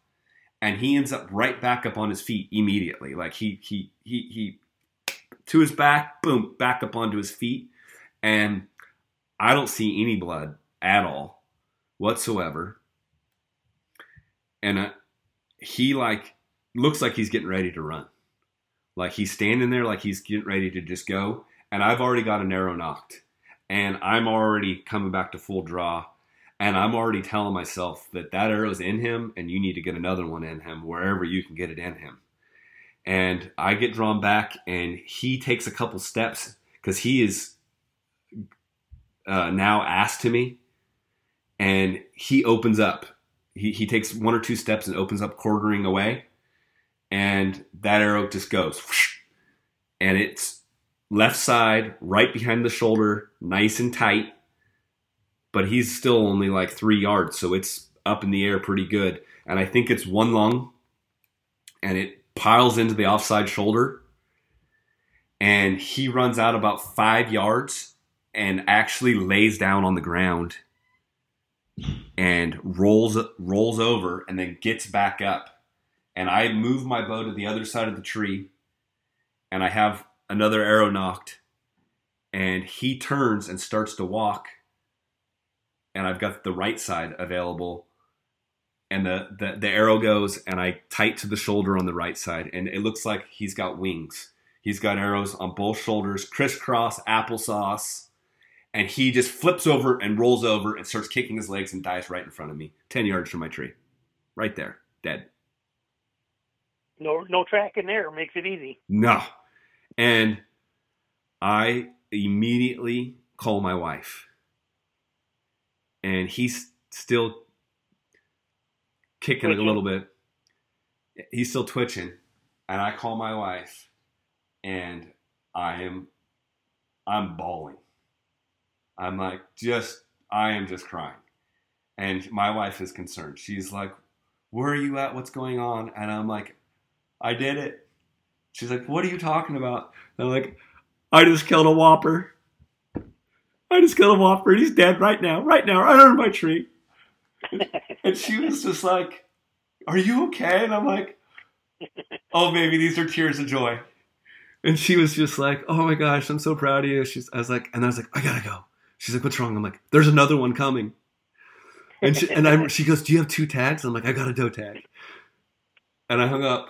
and he ends up right back up on his feet immediately like he he he he to his back boom back up onto his feet and i don't see any blood at all whatsoever. And uh, he like looks like he's getting ready to run. Like he's standing there like he's getting ready to just go. And i've already got an arrow nocked and i'm already coming back to full draw. And I'm already telling myself that that arrow's in him and you need to get another one in him wherever you can get it in him. And I get drawn back and he takes a couple steps because he is uh, now asked to me and he opens up. He, he takes one or two steps and opens up quartering away and that arrow just goes whoosh, and it's left side right behind the shoulder nice and tight but he's still only like three yards, so it's up in the air pretty good. And I think it's one lung, and it piles into the offside shoulder, and he runs out about five yards and actually lays down on the ground and rolls rolls over and then gets back up. And I move my bow to the other side of the tree, and I have another arrow nocked and he turns and starts to walk and I've got the right side available. And the, the, the arrow goes and I tight to the shoulder on the right side. And it looks like he's got wings. He's got arrows on both shoulders, crisscross applesauce. And he just flips over and rolls over and starts kicking his legs and dies right in front of me, 10 yards from my tree. Right there, dead. No, no track in there makes it easy. No. And I immediately call my wife and he's still kicking twitching. a little bit. He's still twitching, and I call my wife, and I am, I'm bawling. I'm like, just, I am just crying, and my wife is concerned. She's like, "Where are you at? What's going on?" And I'm like, "I did it." She's like, "What are you talking about?" And I'm like, "I just killed a whopper." I just killed him off, He's dead right now, right now, right under my tree. *laughs* and she was just like, Are you okay? And I'm like, Oh, baby, these are tears of joy. And she was just like, Oh my gosh, I'm so proud of you. She's, I was like, and I was like, I gotta go. She's like, What's wrong? I'm like, There's another one coming. And she, and I, *laughs* she goes, Do you have two tags? I'm like, I got a doe tag. and I hung up,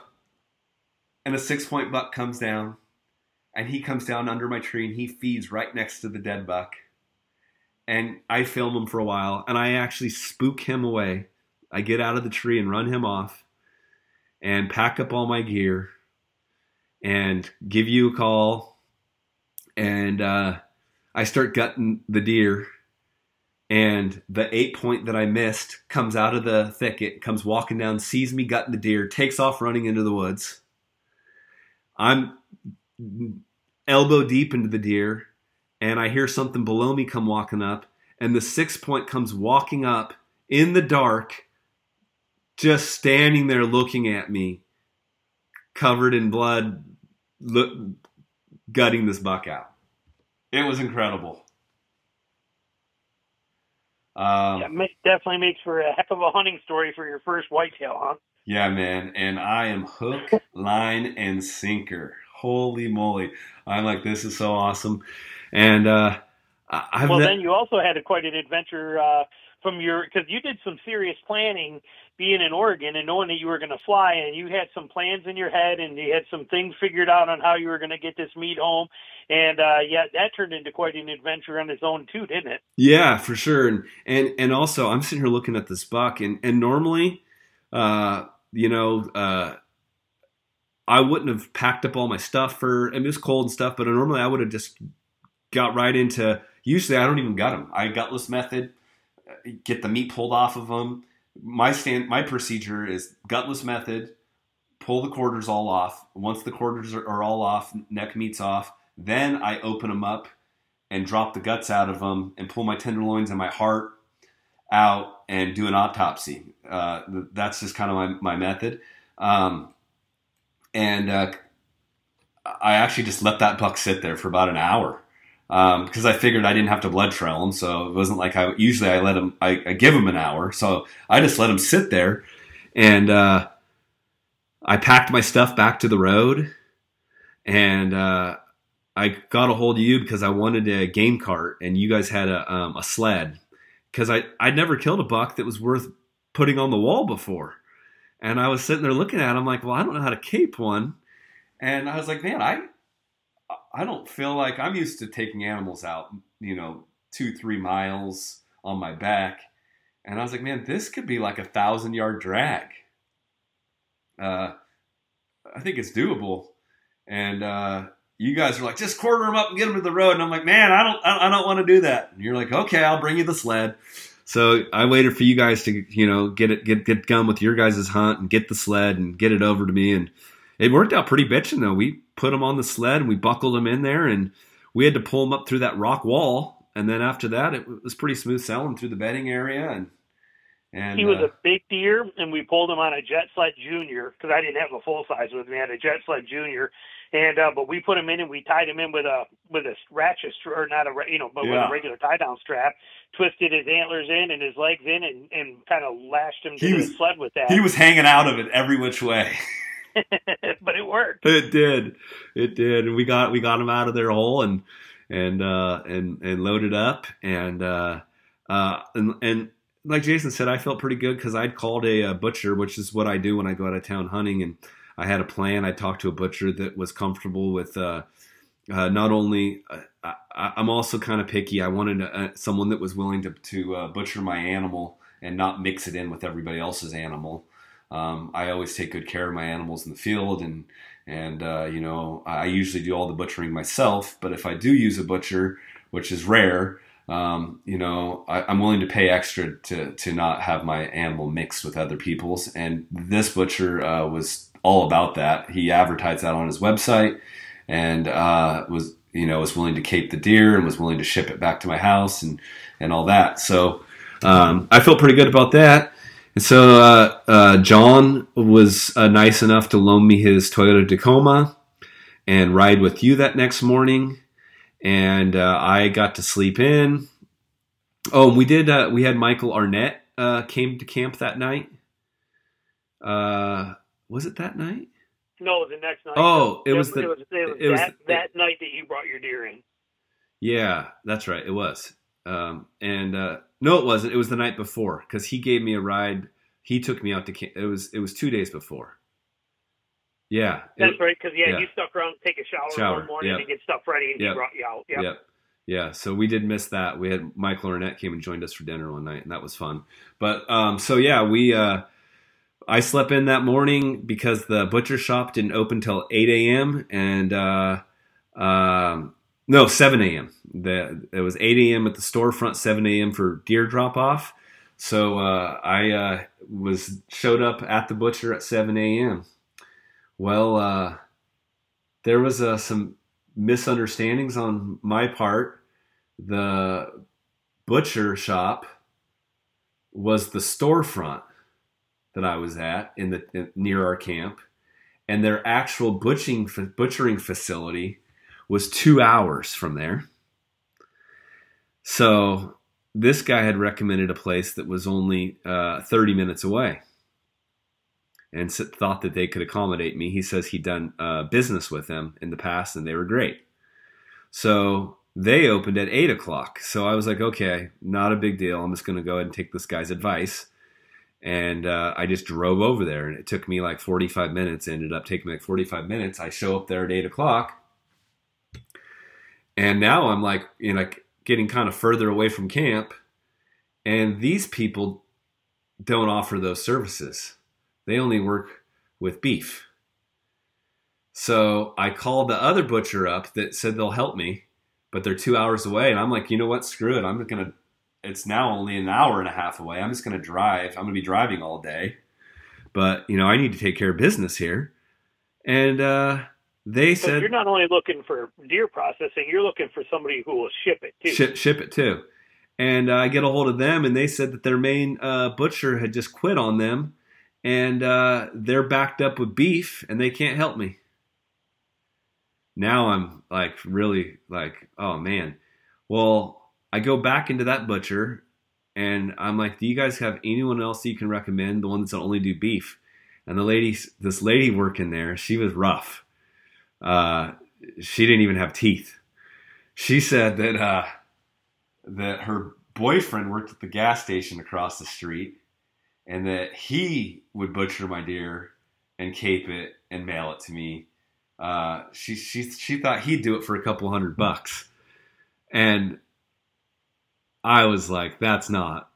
and a six point buck comes down, and he comes down under my tree and he feeds right next to the dead buck. And I film him for a while, and I actually spook him away. I get out of the tree and run him off, and pack up all my gear, and give you a call, and uh, I start gutting the deer and the eight point that I missed comes out of the thicket, comes walking down, sees me gutting the deer, takes off running into the woods. I'm elbow deep into the deer, and I hear something below me come walking up, and the six point comes walking up in the dark, just standing there looking at me, covered in blood, look, gutting this buck out. It was incredible. Um, yeah, definitely makes for a heck of a hunting story for your first whitetail, huh? Yeah, man. And I am hook, line, and sinker. Holy moly! I'm like, this is so awesome. And uh, I've well, ne- then you also had a, quite an adventure uh, from your because you did some serious planning being in Oregon and knowing that you were going to fly and you had some plans in your head and you had some things figured out on how you were going to get this meat home and uh, yeah, that turned into quite an adventure on its own too, didn't it? Yeah, for sure. And and and also, I'm sitting here looking at this buck, and and normally, uh, you know, uh, I wouldn't have packed up all my stuff for. I mean, it was cold and stuff, but normally I would have just got right into. Usually, I don't even gut them. I gutless method, uh, get the meat pulled off of them. My stand, my procedure is gutless method. Pull the quarters all off. Once the quarters are, are all off, neck meat's off then I open them up and drop the guts out of them and pull my tenderloins and my heart out and do an autopsy. Uh, that's just kind of my, my method. Um, and uh, I actually just let that buck sit there for about an hour because um, I figured I didn't have to blood trail him. So it wasn't like I usually I let him, I, I give him an hour. So I just let him sit there and uh, I packed my stuff back to the road and uh, I got a hold of you because I wanted a game cart, and you guys had a um, a sled because I I'd never killed a buck that was worth putting on the wall before, and I was sitting there looking at. Him like, well, I don't know how to cape one, and I was like, man, I I don't feel like I'm used to taking animals out, you know, two three miles on my back, and I was like, man, this could be like a thousand yard drag. Uh, I think it's doable, and uh, you guys are like, just quarter them up and get them to the road. And I'm like, man, I don't, I don't want to do that. And you're like, okay, I'll bring you the sled. So I waited for you guys to, you know, get it, get, get done with your guys' hunt and get the sled and get it over to me. And it worked out pretty bitching though. We put them on the sled and we buckled them in there and we had to pull them up through that rock wall. And then after that, it was pretty smooth sailing through the bedding area and, and, he was uh, a big deer, and we pulled him on a jet sled junior because I didn't have a full size with me. I had a jet sled junior, and uh, but we put him in and we tied him in with a with a ratchet or not a you know but yeah. with a regular tie down strap, twisted his antlers in and his legs in and and kind of lashed him to he the was, sled with that. He was hanging out of it every which way. *laughs* *laughs* but it worked. It did. It did. And we got we got him out of their hole and and uh and and loaded up and uh uh and and like Jason said, I felt pretty good because I'd called a, a, butcher, which is what I do when I go out of town hunting, and I had a plan. I talked to a butcher that was comfortable with uh, uh, not only. Uh, I, am also kind of picky. I wanted someone that was willing to, to butcher my animal and not mix it in with everybody else's animal. Um, I always take good care of my animals in the field, and and uh, you know I usually do all the butchering myself. But if I do use a butcher, which is rare, um, you know, I, am willing to pay extra to to not have my animal mixed with other people's. And this butcher uh, was all about that. He advertised that on his website and uh, was you know was willing to cape the deer and was willing to ship it back to my house and and all that. So um, I felt pretty good about that. And so uh, uh, John was uh, nice enough to loan me his Toyota Tacoma and ride with you that next morning. And uh, I got to sleep in. Oh, we did. Uh, we had Michael Arnett came to camp that night. Uh, was it that night? No, the next night. Oh, it, was the it was, it was, it was that, the, that night that you brought your deer in. Yeah, that's right. It was. Um, and uh, no, it wasn't. It was the night before because he gave me a ride. He took me out to camp. It was it was two days before. Yeah, That's it- right, because yeah, yeah. you stuck around, take a shower, Shower, one morning yep. to get stuff ready, and Yep. he brought you out. Yep. Yep. Yeah, so we did miss that. We had Mike Lornette came and joined us for dinner one night, and that was fun. But um, so yeah, we uh, I slept in that morning because the butcher shop didn't open till eight a.m. and uh, um, no seven a.m. The it was eight a.m. at the storefront, seven a.m. for deer drop off. So uh, I uh, was showed up at the butcher at seven a.m. Well, uh, there was uh, some misunderstandings on my part. The butcher shop was the storefront that I was at in the in, near our camp, and their actual butchering facility was two hours from there. So this guy had recommended a place that was only uh, 30 minutes away and thought that they could accommodate me. He says he'd done uh, business with them in the past and they were great. So they opened at 8 o'clock. So I was like, okay, not a big deal. I'm just going to go ahead and take this guy's advice. And uh, I just drove over there and it took me like 45 minutes. Ended up taking like 45 minutes. I show up there at 8 o'clock. And now I'm like, you know, getting kind of further away from camp. And these people don't offer those services. They only work with beef. So I called the other butcher up that said they'll help me, but they're two hours away. And I'm like, you know what? Screw it. I'm going to, it's now only an hour and a half away. I'm just going to drive. I'm going to be driving all day. But, you know, I need to take care of business here. And uh, they So said, you're not only looking for deer processing, you're looking for somebody who will ship it too. ship, ship it too. And uh, I get a hold of them, and they said that their main uh, butcher had just quit on them, and uh, they're backed up with beef, and they can't help me. Now I'm like really like, oh man. Well, I go back into that butcher, and I'm like, do you guys have anyone else you can recommend? The one that's only do beef. And the lady, this lady working there, she was rough. Uh, she didn't even have teeth. She said that uh, that her boyfriend worked at the gas station across the street, and that he would butcher my deer and cape it and mail it to me. Uh, she she she thought he'd do it for a couple hundred bucks, and I was like, "That's not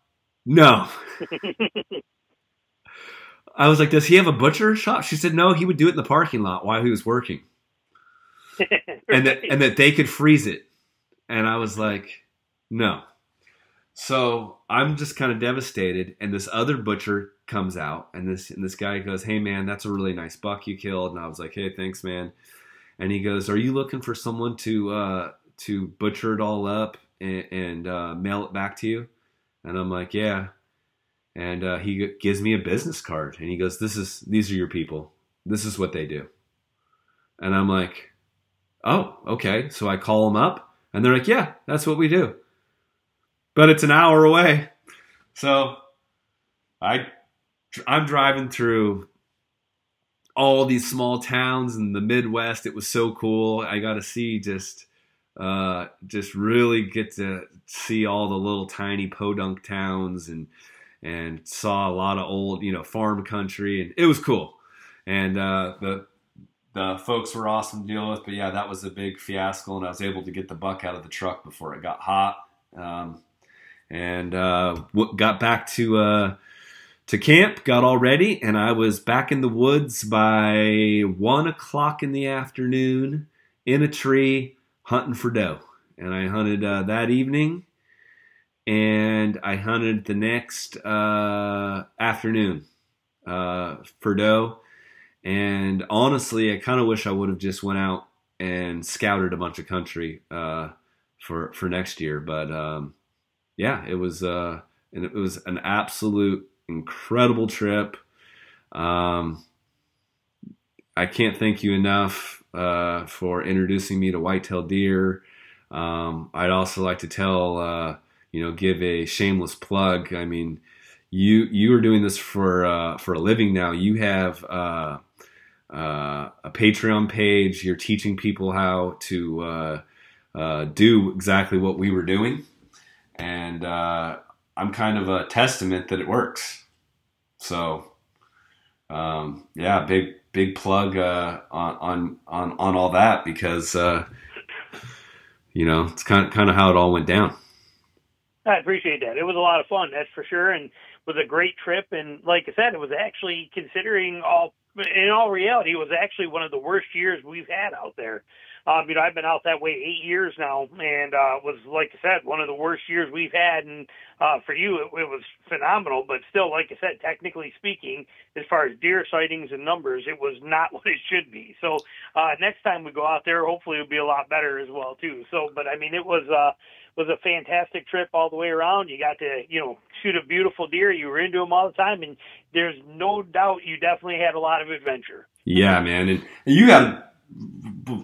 no." *laughs* I was like, "Does he have a butcher shop?" She said, "No, he would do it in the parking lot while he was working." *laughs* and that and that they could freeze it. And I was like, no. So I'm just kind of devastated. And this other butcher comes out, and this and this guy goes, "Hey man, that's a really nice buck you killed." And I was like, "Hey, thanks, man." And he goes, "Are you looking for someone to uh, to butcher it all up and, and uh, mail it back to you?" And I'm like, "Yeah." And uh, he gives me a business card, and he goes, "This is these are your people. This is what they do." And I'm like, oh, okay. So I call them up and they're like, yeah, that's what we do. But it's an hour away. So I I'm driving through all these small towns in the Midwest. It was so cool. I got to see just uh, just really get to see all the little tiny podunk towns and and saw a lot of old you know farm country and it was cool. And uh, the the folks were awesome to deal with, but yeah, that was a big fiasco, and I was able to get the buck out of the truck before it got hot, um, and uh, got back to uh, to camp, got all ready, and I was back in the woods by one o'clock in the afternoon in a tree hunting for doe, and I hunted uh, that evening, and I hunted the next uh, afternoon uh, for doe. And honestly, I kind of wish I would have just went out and scouted a bunch of country uh, for for next year. But um, yeah, it was uh, and it was an absolute incredible trip. Um, I can't thank you enough uh, for introducing me to whitetail deer. Um, I'd also like to tell uh, you know give a shameless plug. I mean, you you are doing this for uh, for a living now. You have uh, a Patreon page. You're teaching people how to uh, uh, do exactly what we were doing, and uh, I'm kind of a testament that it works. So um, yeah, big big plug uh, on on on on all that because uh, you know it's kind of kind of how it all went down. I appreciate that. It was a lot of fun, that's for sure, and was a great trip. And like I said, it was actually considering all in all reality, it was actually one of the worst years we've had out there. Um, you know, I've been out that way eight years now, and uh, was like I said, one of the worst years we've had. And uh, for you, it, it was phenomenal, but still, like I said, technically speaking, as far as deer sightings and numbers, it was not *laughs* what it should be. So uh, next time we go out there, hopefully it'll be a lot better as well too. So, but I mean, it was. Uh, was a fantastic trip all the way around. You got to, you know, shoot a beautiful deer. You were into them all the time, and there's no doubt you definitely had a lot of adventure. Yeah, man, and you had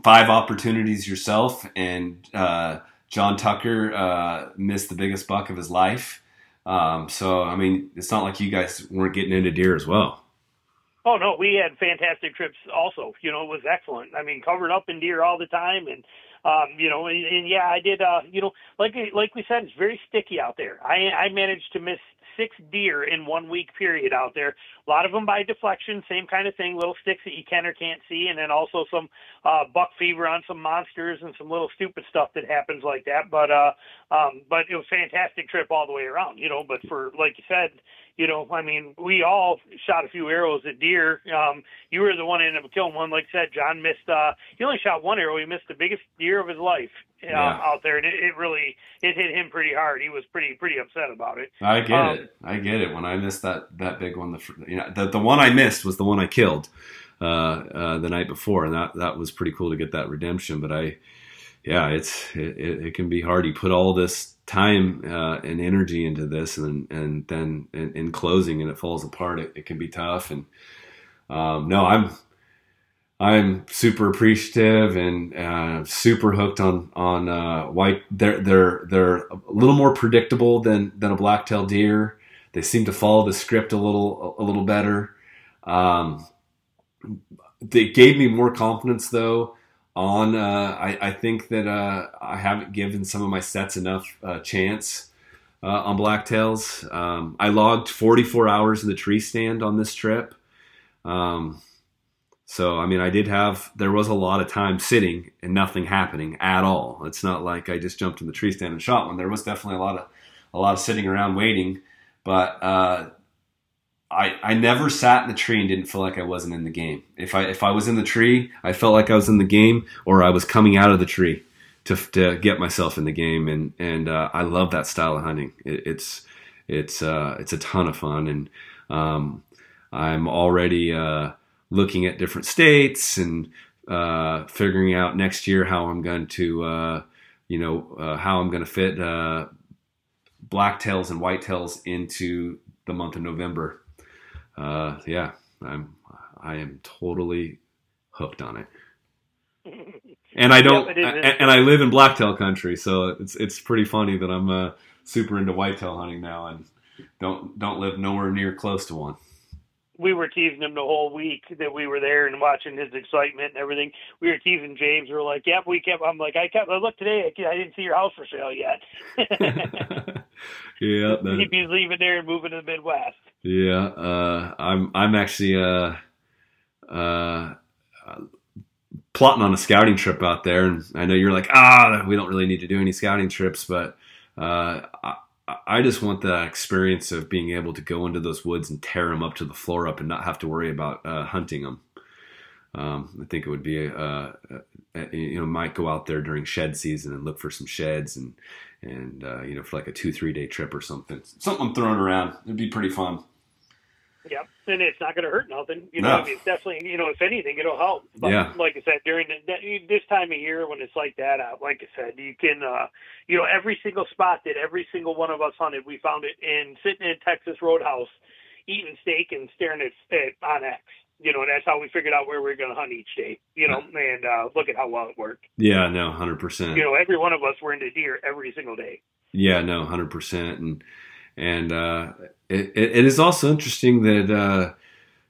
five opportunities yourself, and uh, John Tucker uh, missed the biggest buck of his life. Um, so, I mean, it's not like you guys weren't getting into deer as well. Oh no, we had fantastic trips. Also, you know, it was excellent. I mean, covered up in deer all the time, and um, you know, and, and yeah, I did. Uh, you know, like like we said, it's very sticky out there. I I managed to miss six deer in one week period out there. A lot of them by deflection, same kind of thing, little sticks that you can or can't see, and then also some uh, buck fever on some monsters and some little stupid stuff that happens like that. But uh, um, but it was fantastic trip all the way around, you know. But for like you said, you know, I mean, we all shot a few arrows at deer. Um, you were the one that ended up killing one. Like I said, John missed. Uh, he only shot one arrow. He missed the biggest deer of his life uh, yeah. out there, and it, it really it hit him pretty hard. He was pretty pretty upset about it. I get um, it. I get it. When I missed that that big one, the you know the the one I missed was the one I killed uh, uh, the night before, and that that was pretty cool to get that redemption. But I, yeah, it's it, it, it can be hard. You put all this time uh, and energy into this, and and then in, in closing, and it falls apart. It, it can be tough. And um, no, I'm I'm super appreciative and uh, super hooked on on uh, white. They're they're they're a little more predictable than than a blacktail deer. They seem to follow the script a little a little better. Um, they gave me more confidence though on. Uh, I, I, think that uh, I haven't given some of my sets enough uh, chance uh, on blacktails. Um, I logged 44 hours in the tree stand on this trip. Um, so I mean, I did have there was a lot of time sitting and nothing happening at all. It's not like I just jumped in the tree stand and shot one. There was definitely a lot of a lot of sitting around waiting, but uh, I, I never sat in the tree and didn't feel like I wasn't in the game. If I if I was in the tree, I felt like I was in the game, or I was coming out of the tree to to get myself in the game. And and uh, I love that style of hunting. It, it's it's uh, it's a ton of fun, and um, I'm already uh, looking at different states and uh, figuring out next year how I'm going to uh, you know uh, how I'm going to fit blacktails and whitetails into the month of November uh, yeah, I'm I am totally hooked on it. *laughs* And I don't, and I live in blacktail country, so it's it's pretty funny that I'm uh, super into whitetail hunting now, and don't don't live nowhere near close to one we were teasing him the whole week that we were there and watching his excitement and everything. We were teasing James. We were like, "Yep." We kept. I'm like, "I kept. I look today. I didn't see your house for sale yet." *laughs* *laughs* yeah, that, be leaving there and moving to the Midwest. Yeah, uh, I'm. I'm actually uh, uh, plotting on a scouting trip out there, and I know you're like, ah, we don't really need to do any scouting trips, but uh, I, I just want the experience of being able to go into those woods and tear them up to the floor up and not have to worry about uh, hunting them. Um, I think it would be a, a, a, you know might go out there during shed season and look for some sheds and and uh, you know for like a two three day trip or something something I'm throwing around it'd be pretty fun. Yep, and it's not going to hurt nothing. You know, no. I mean, it's definitely you know if anything it'll help. But yeah. like I said, during the, this time of year when it's like that, uh, like I said, you can uh, you know every single spot that every single one of us hunted, we found it in sitting in Texas Roadhouse, eating steak and staring at, at onX. You know, and that's how we figured out where we are going to hunt each day. You know, and uh, look at how well it worked. Yeah, no, hundred percent. You know, every one of us were into deer every single day. Yeah, no, hundred percent, and and uh, it, it is also interesting that uh,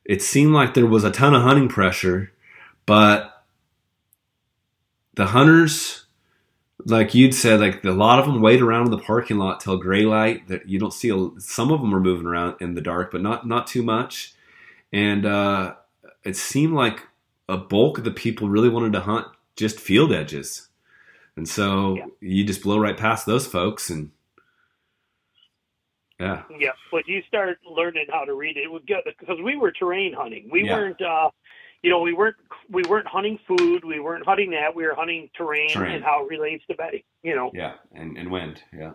it seemed like there was a ton of hunting pressure, but the hunters, like you'd said, like a lot of them wait around in the parking lot till gray light. That you don't see. A, some of them are moving around in the dark, but not not too much. and uh, it seemed like a bulk of the people really wanted to hunt just field edges, and so Yeah. you just blow right past those folks, and yeah, Yeah, but you start learning how to read it because we were terrain hunting. We Yeah. weren't, uh, you know, we weren't we weren't hunting food. We weren't hunting that. We were hunting terrain, Terrain. and how it relates to bedding. You know. yeah, and and wind, yeah.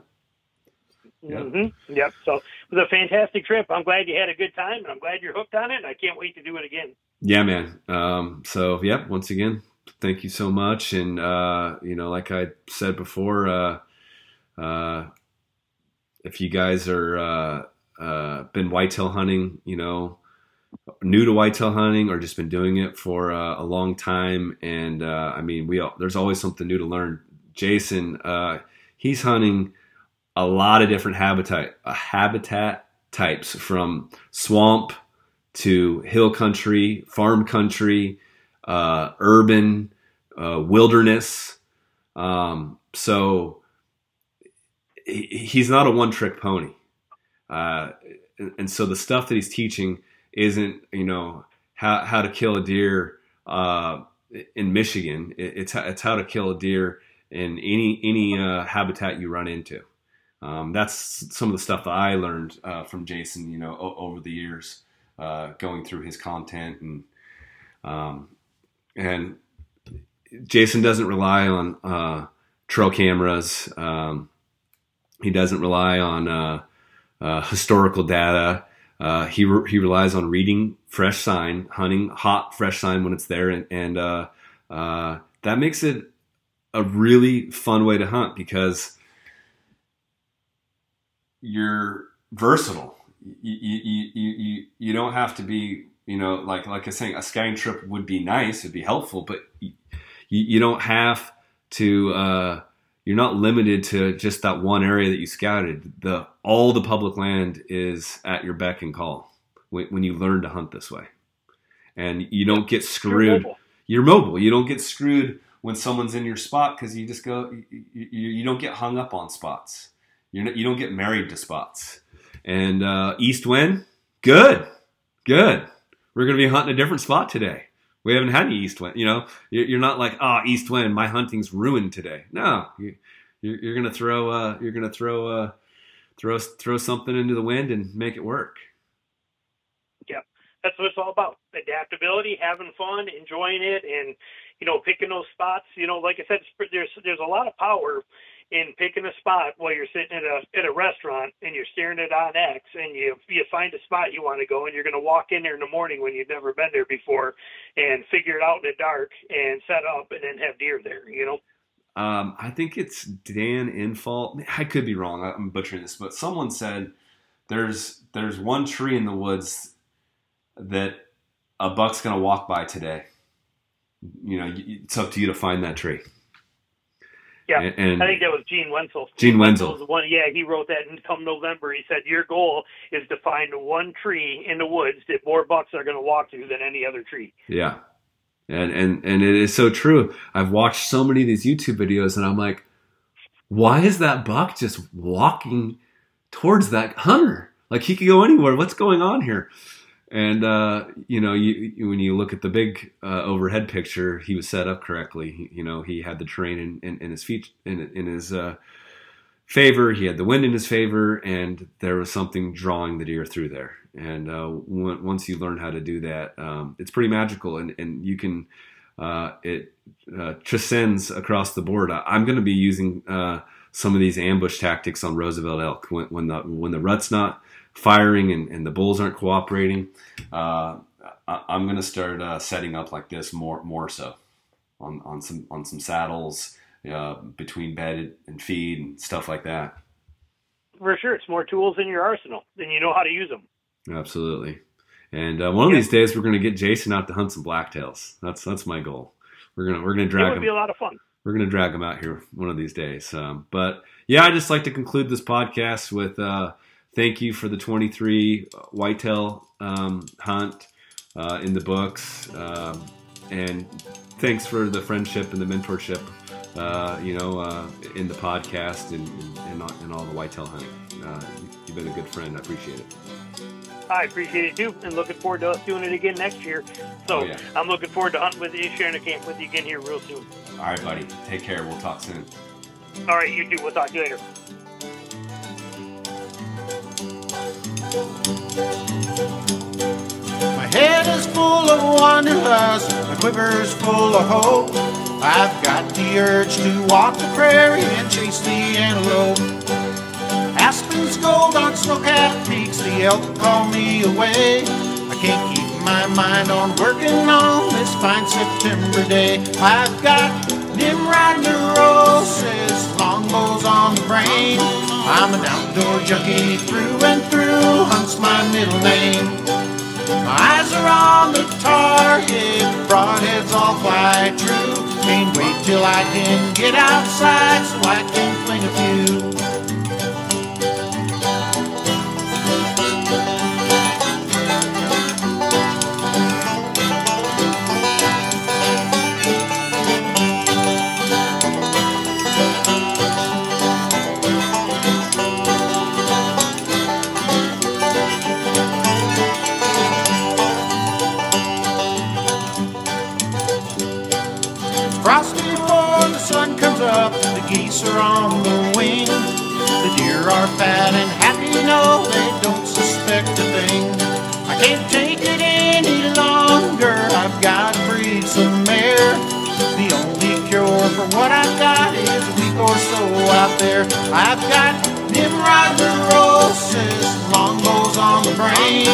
Yep. hmm Yep. So it was a fantastic trip. I'm glad you had a good time, and I'm glad you're hooked on it. And I can't wait to do it again. Yeah, man. Um, so, yep. Once again, thank you so much. And uh, you know, like I said before, uh, uh, if you guys are uh, uh, been whitetail hunting, you know, new to whitetail hunting, or just been doing it for uh, a long time, and uh, I mean, we all, there's always something new to learn. Jason, uh, he's hunting a lot of different habitat uh, habitat types from swamp to hill country, farm country, uh, urban, uh, wilderness. Um, so he, he's not a one trick pony. Uh, and, and so the stuff that he's teaching isn't, you know, how, how to kill a deer uh, in Michigan. It, it's, it's how to kill a deer in any, any uh, habitat you run into. Um, that's some of the stuff that I learned uh, from Jason, you know, o- over the years uh, going through his content and um, and Jason doesn't rely on uh, trail cameras. Um, he doesn't rely on uh, uh, historical data. Uh, he re- he relies on reading fresh sign, hunting hot fresh sign when it's there, and, and that makes it a really fun way to hunt because you're versatile. You, you, you, you, you don't have to be, you know, like, like I was saying, a scouting trip would be nice, it'd be helpful, but you, you don't have to, uh, you're not limited to just that one area that you scouted. The, all the public land is at your beck and call when, when you learn to hunt this way. And you don't get You're screwed mobile. you're mobile. You don't get screwed when someone's in your spot because you just go. You, you, you don't get hung up on spots. You're not, you don't get married to spots. And uh, east wind, good, good. We're gonna be hunting a different spot today. We haven't had any east wind. You know, you're not like ah east wind. My hunting's ruined today. No, you, you're, you're gonna throw. Uh, you're gonna throw. Uh, throw throw something into the wind and make it work. Yeah, that's what it's all about adaptability having fun enjoying it and you know picking those spots you know like i said there's there's a lot of power in picking a spot while you're sitting at a at a restaurant and you're staring at onX and you you find a spot you want to go and you're going to walk in there in the morning when you've never been there before and figure it out in the dark and set up and then have deer there you know Um, I think it's Dan Infalt. I could be wrong. I'm butchering this, but someone said there's there's one tree in the woods that a buck's gonna walk by today. You know, it's up to you to find that tree. Yeah, and, and I think that was Gene Wensel. Gene Wensel. one. Yeah, he wrote that. And come November, he said your goal is to find one tree in the woods that more bucks are going to walk to than any other tree. Yeah. And and and it is so true. I've watched so many of these YouTube videos and I'm like, why is that buck just walking towards that hunter? Like he could go anywhere. What's going on here? And uh, you know, you, you- when you look at the big uh, overhead picture, he was set up correctly. You know, he had the terrain in, in, in his feet in, in his uh, favor. He had the wind in his favor, and there was something drawing the deer through there. And uh, once you learn how to do that, um, it's pretty magical, and, and you can uh, it uh, transcends across the board. I, I'm going to be using some of these ambush tactics on Roosevelt elk when, when the when the rut's not firing and, and the bulls aren't cooperating. Uh, I, I'm going to start uh, setting up like this more more so on on some on some saddles uh, between bed and feed and stuff like that. For sure, it's more tools in your arsenal, then you know how to use them. Absolutely. And uh, one of these days, we're going to get Jason out to hunt some blacktails. That's that's my goal. We're gonna we're gonna It drag would him. be a lot of fun. we're gonna drag him out here one of these days. Um, but yeah, I just like to conclude this podcast with uh, thank you for the 23 whitetail um, hunt uh, in the books, um, and thanks for the friendship and the mentorship. Uh, you know, uh, in the podcast and and, and all the whitetail hunting. Uh, you've been a good friend. I appreciate it. I appreciate it too, and looking forward to us doing it again next year. So Oh, yeah. I'm looking forward to hunting with you, sharing a camp with you again here real soon. All right, buddy. Take care. We'll talk soon. All right, you too. We'll talk to you later. My head is full of wanderlust, my quiver's full of hope. I've got the urge to walk the prairie and chase the antelope. Aspens gold on snow-capped peaks, the elk call me away. I can't keep my mind on working on this fine September day. I've got Nimrod neurosis, longbows on the brain. I'm an outdoor junkie through and through, hunts my middle name. My eyes are on the target, broadheads all fly true. Can't wait till I can get outside so I can fling a few. Are on the wing. The deer are fat and happy, no, they don't suspect a thing. I can't take it any longer, I've got to breed some mare. The only cure for what I've got is a week or so out there. I've got Nimrod neurosis, longbows on the brain.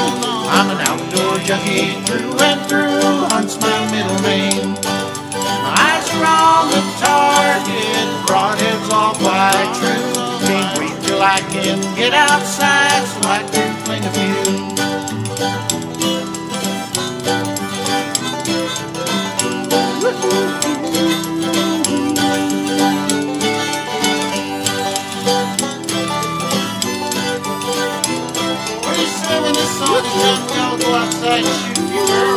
I'm an outdoor junkie through and through, hunts my middle name round the target, brought heads off like true. Can't breathe till I can get outside so I can think of you. We're swimming in the sun. and go outside and shoot you.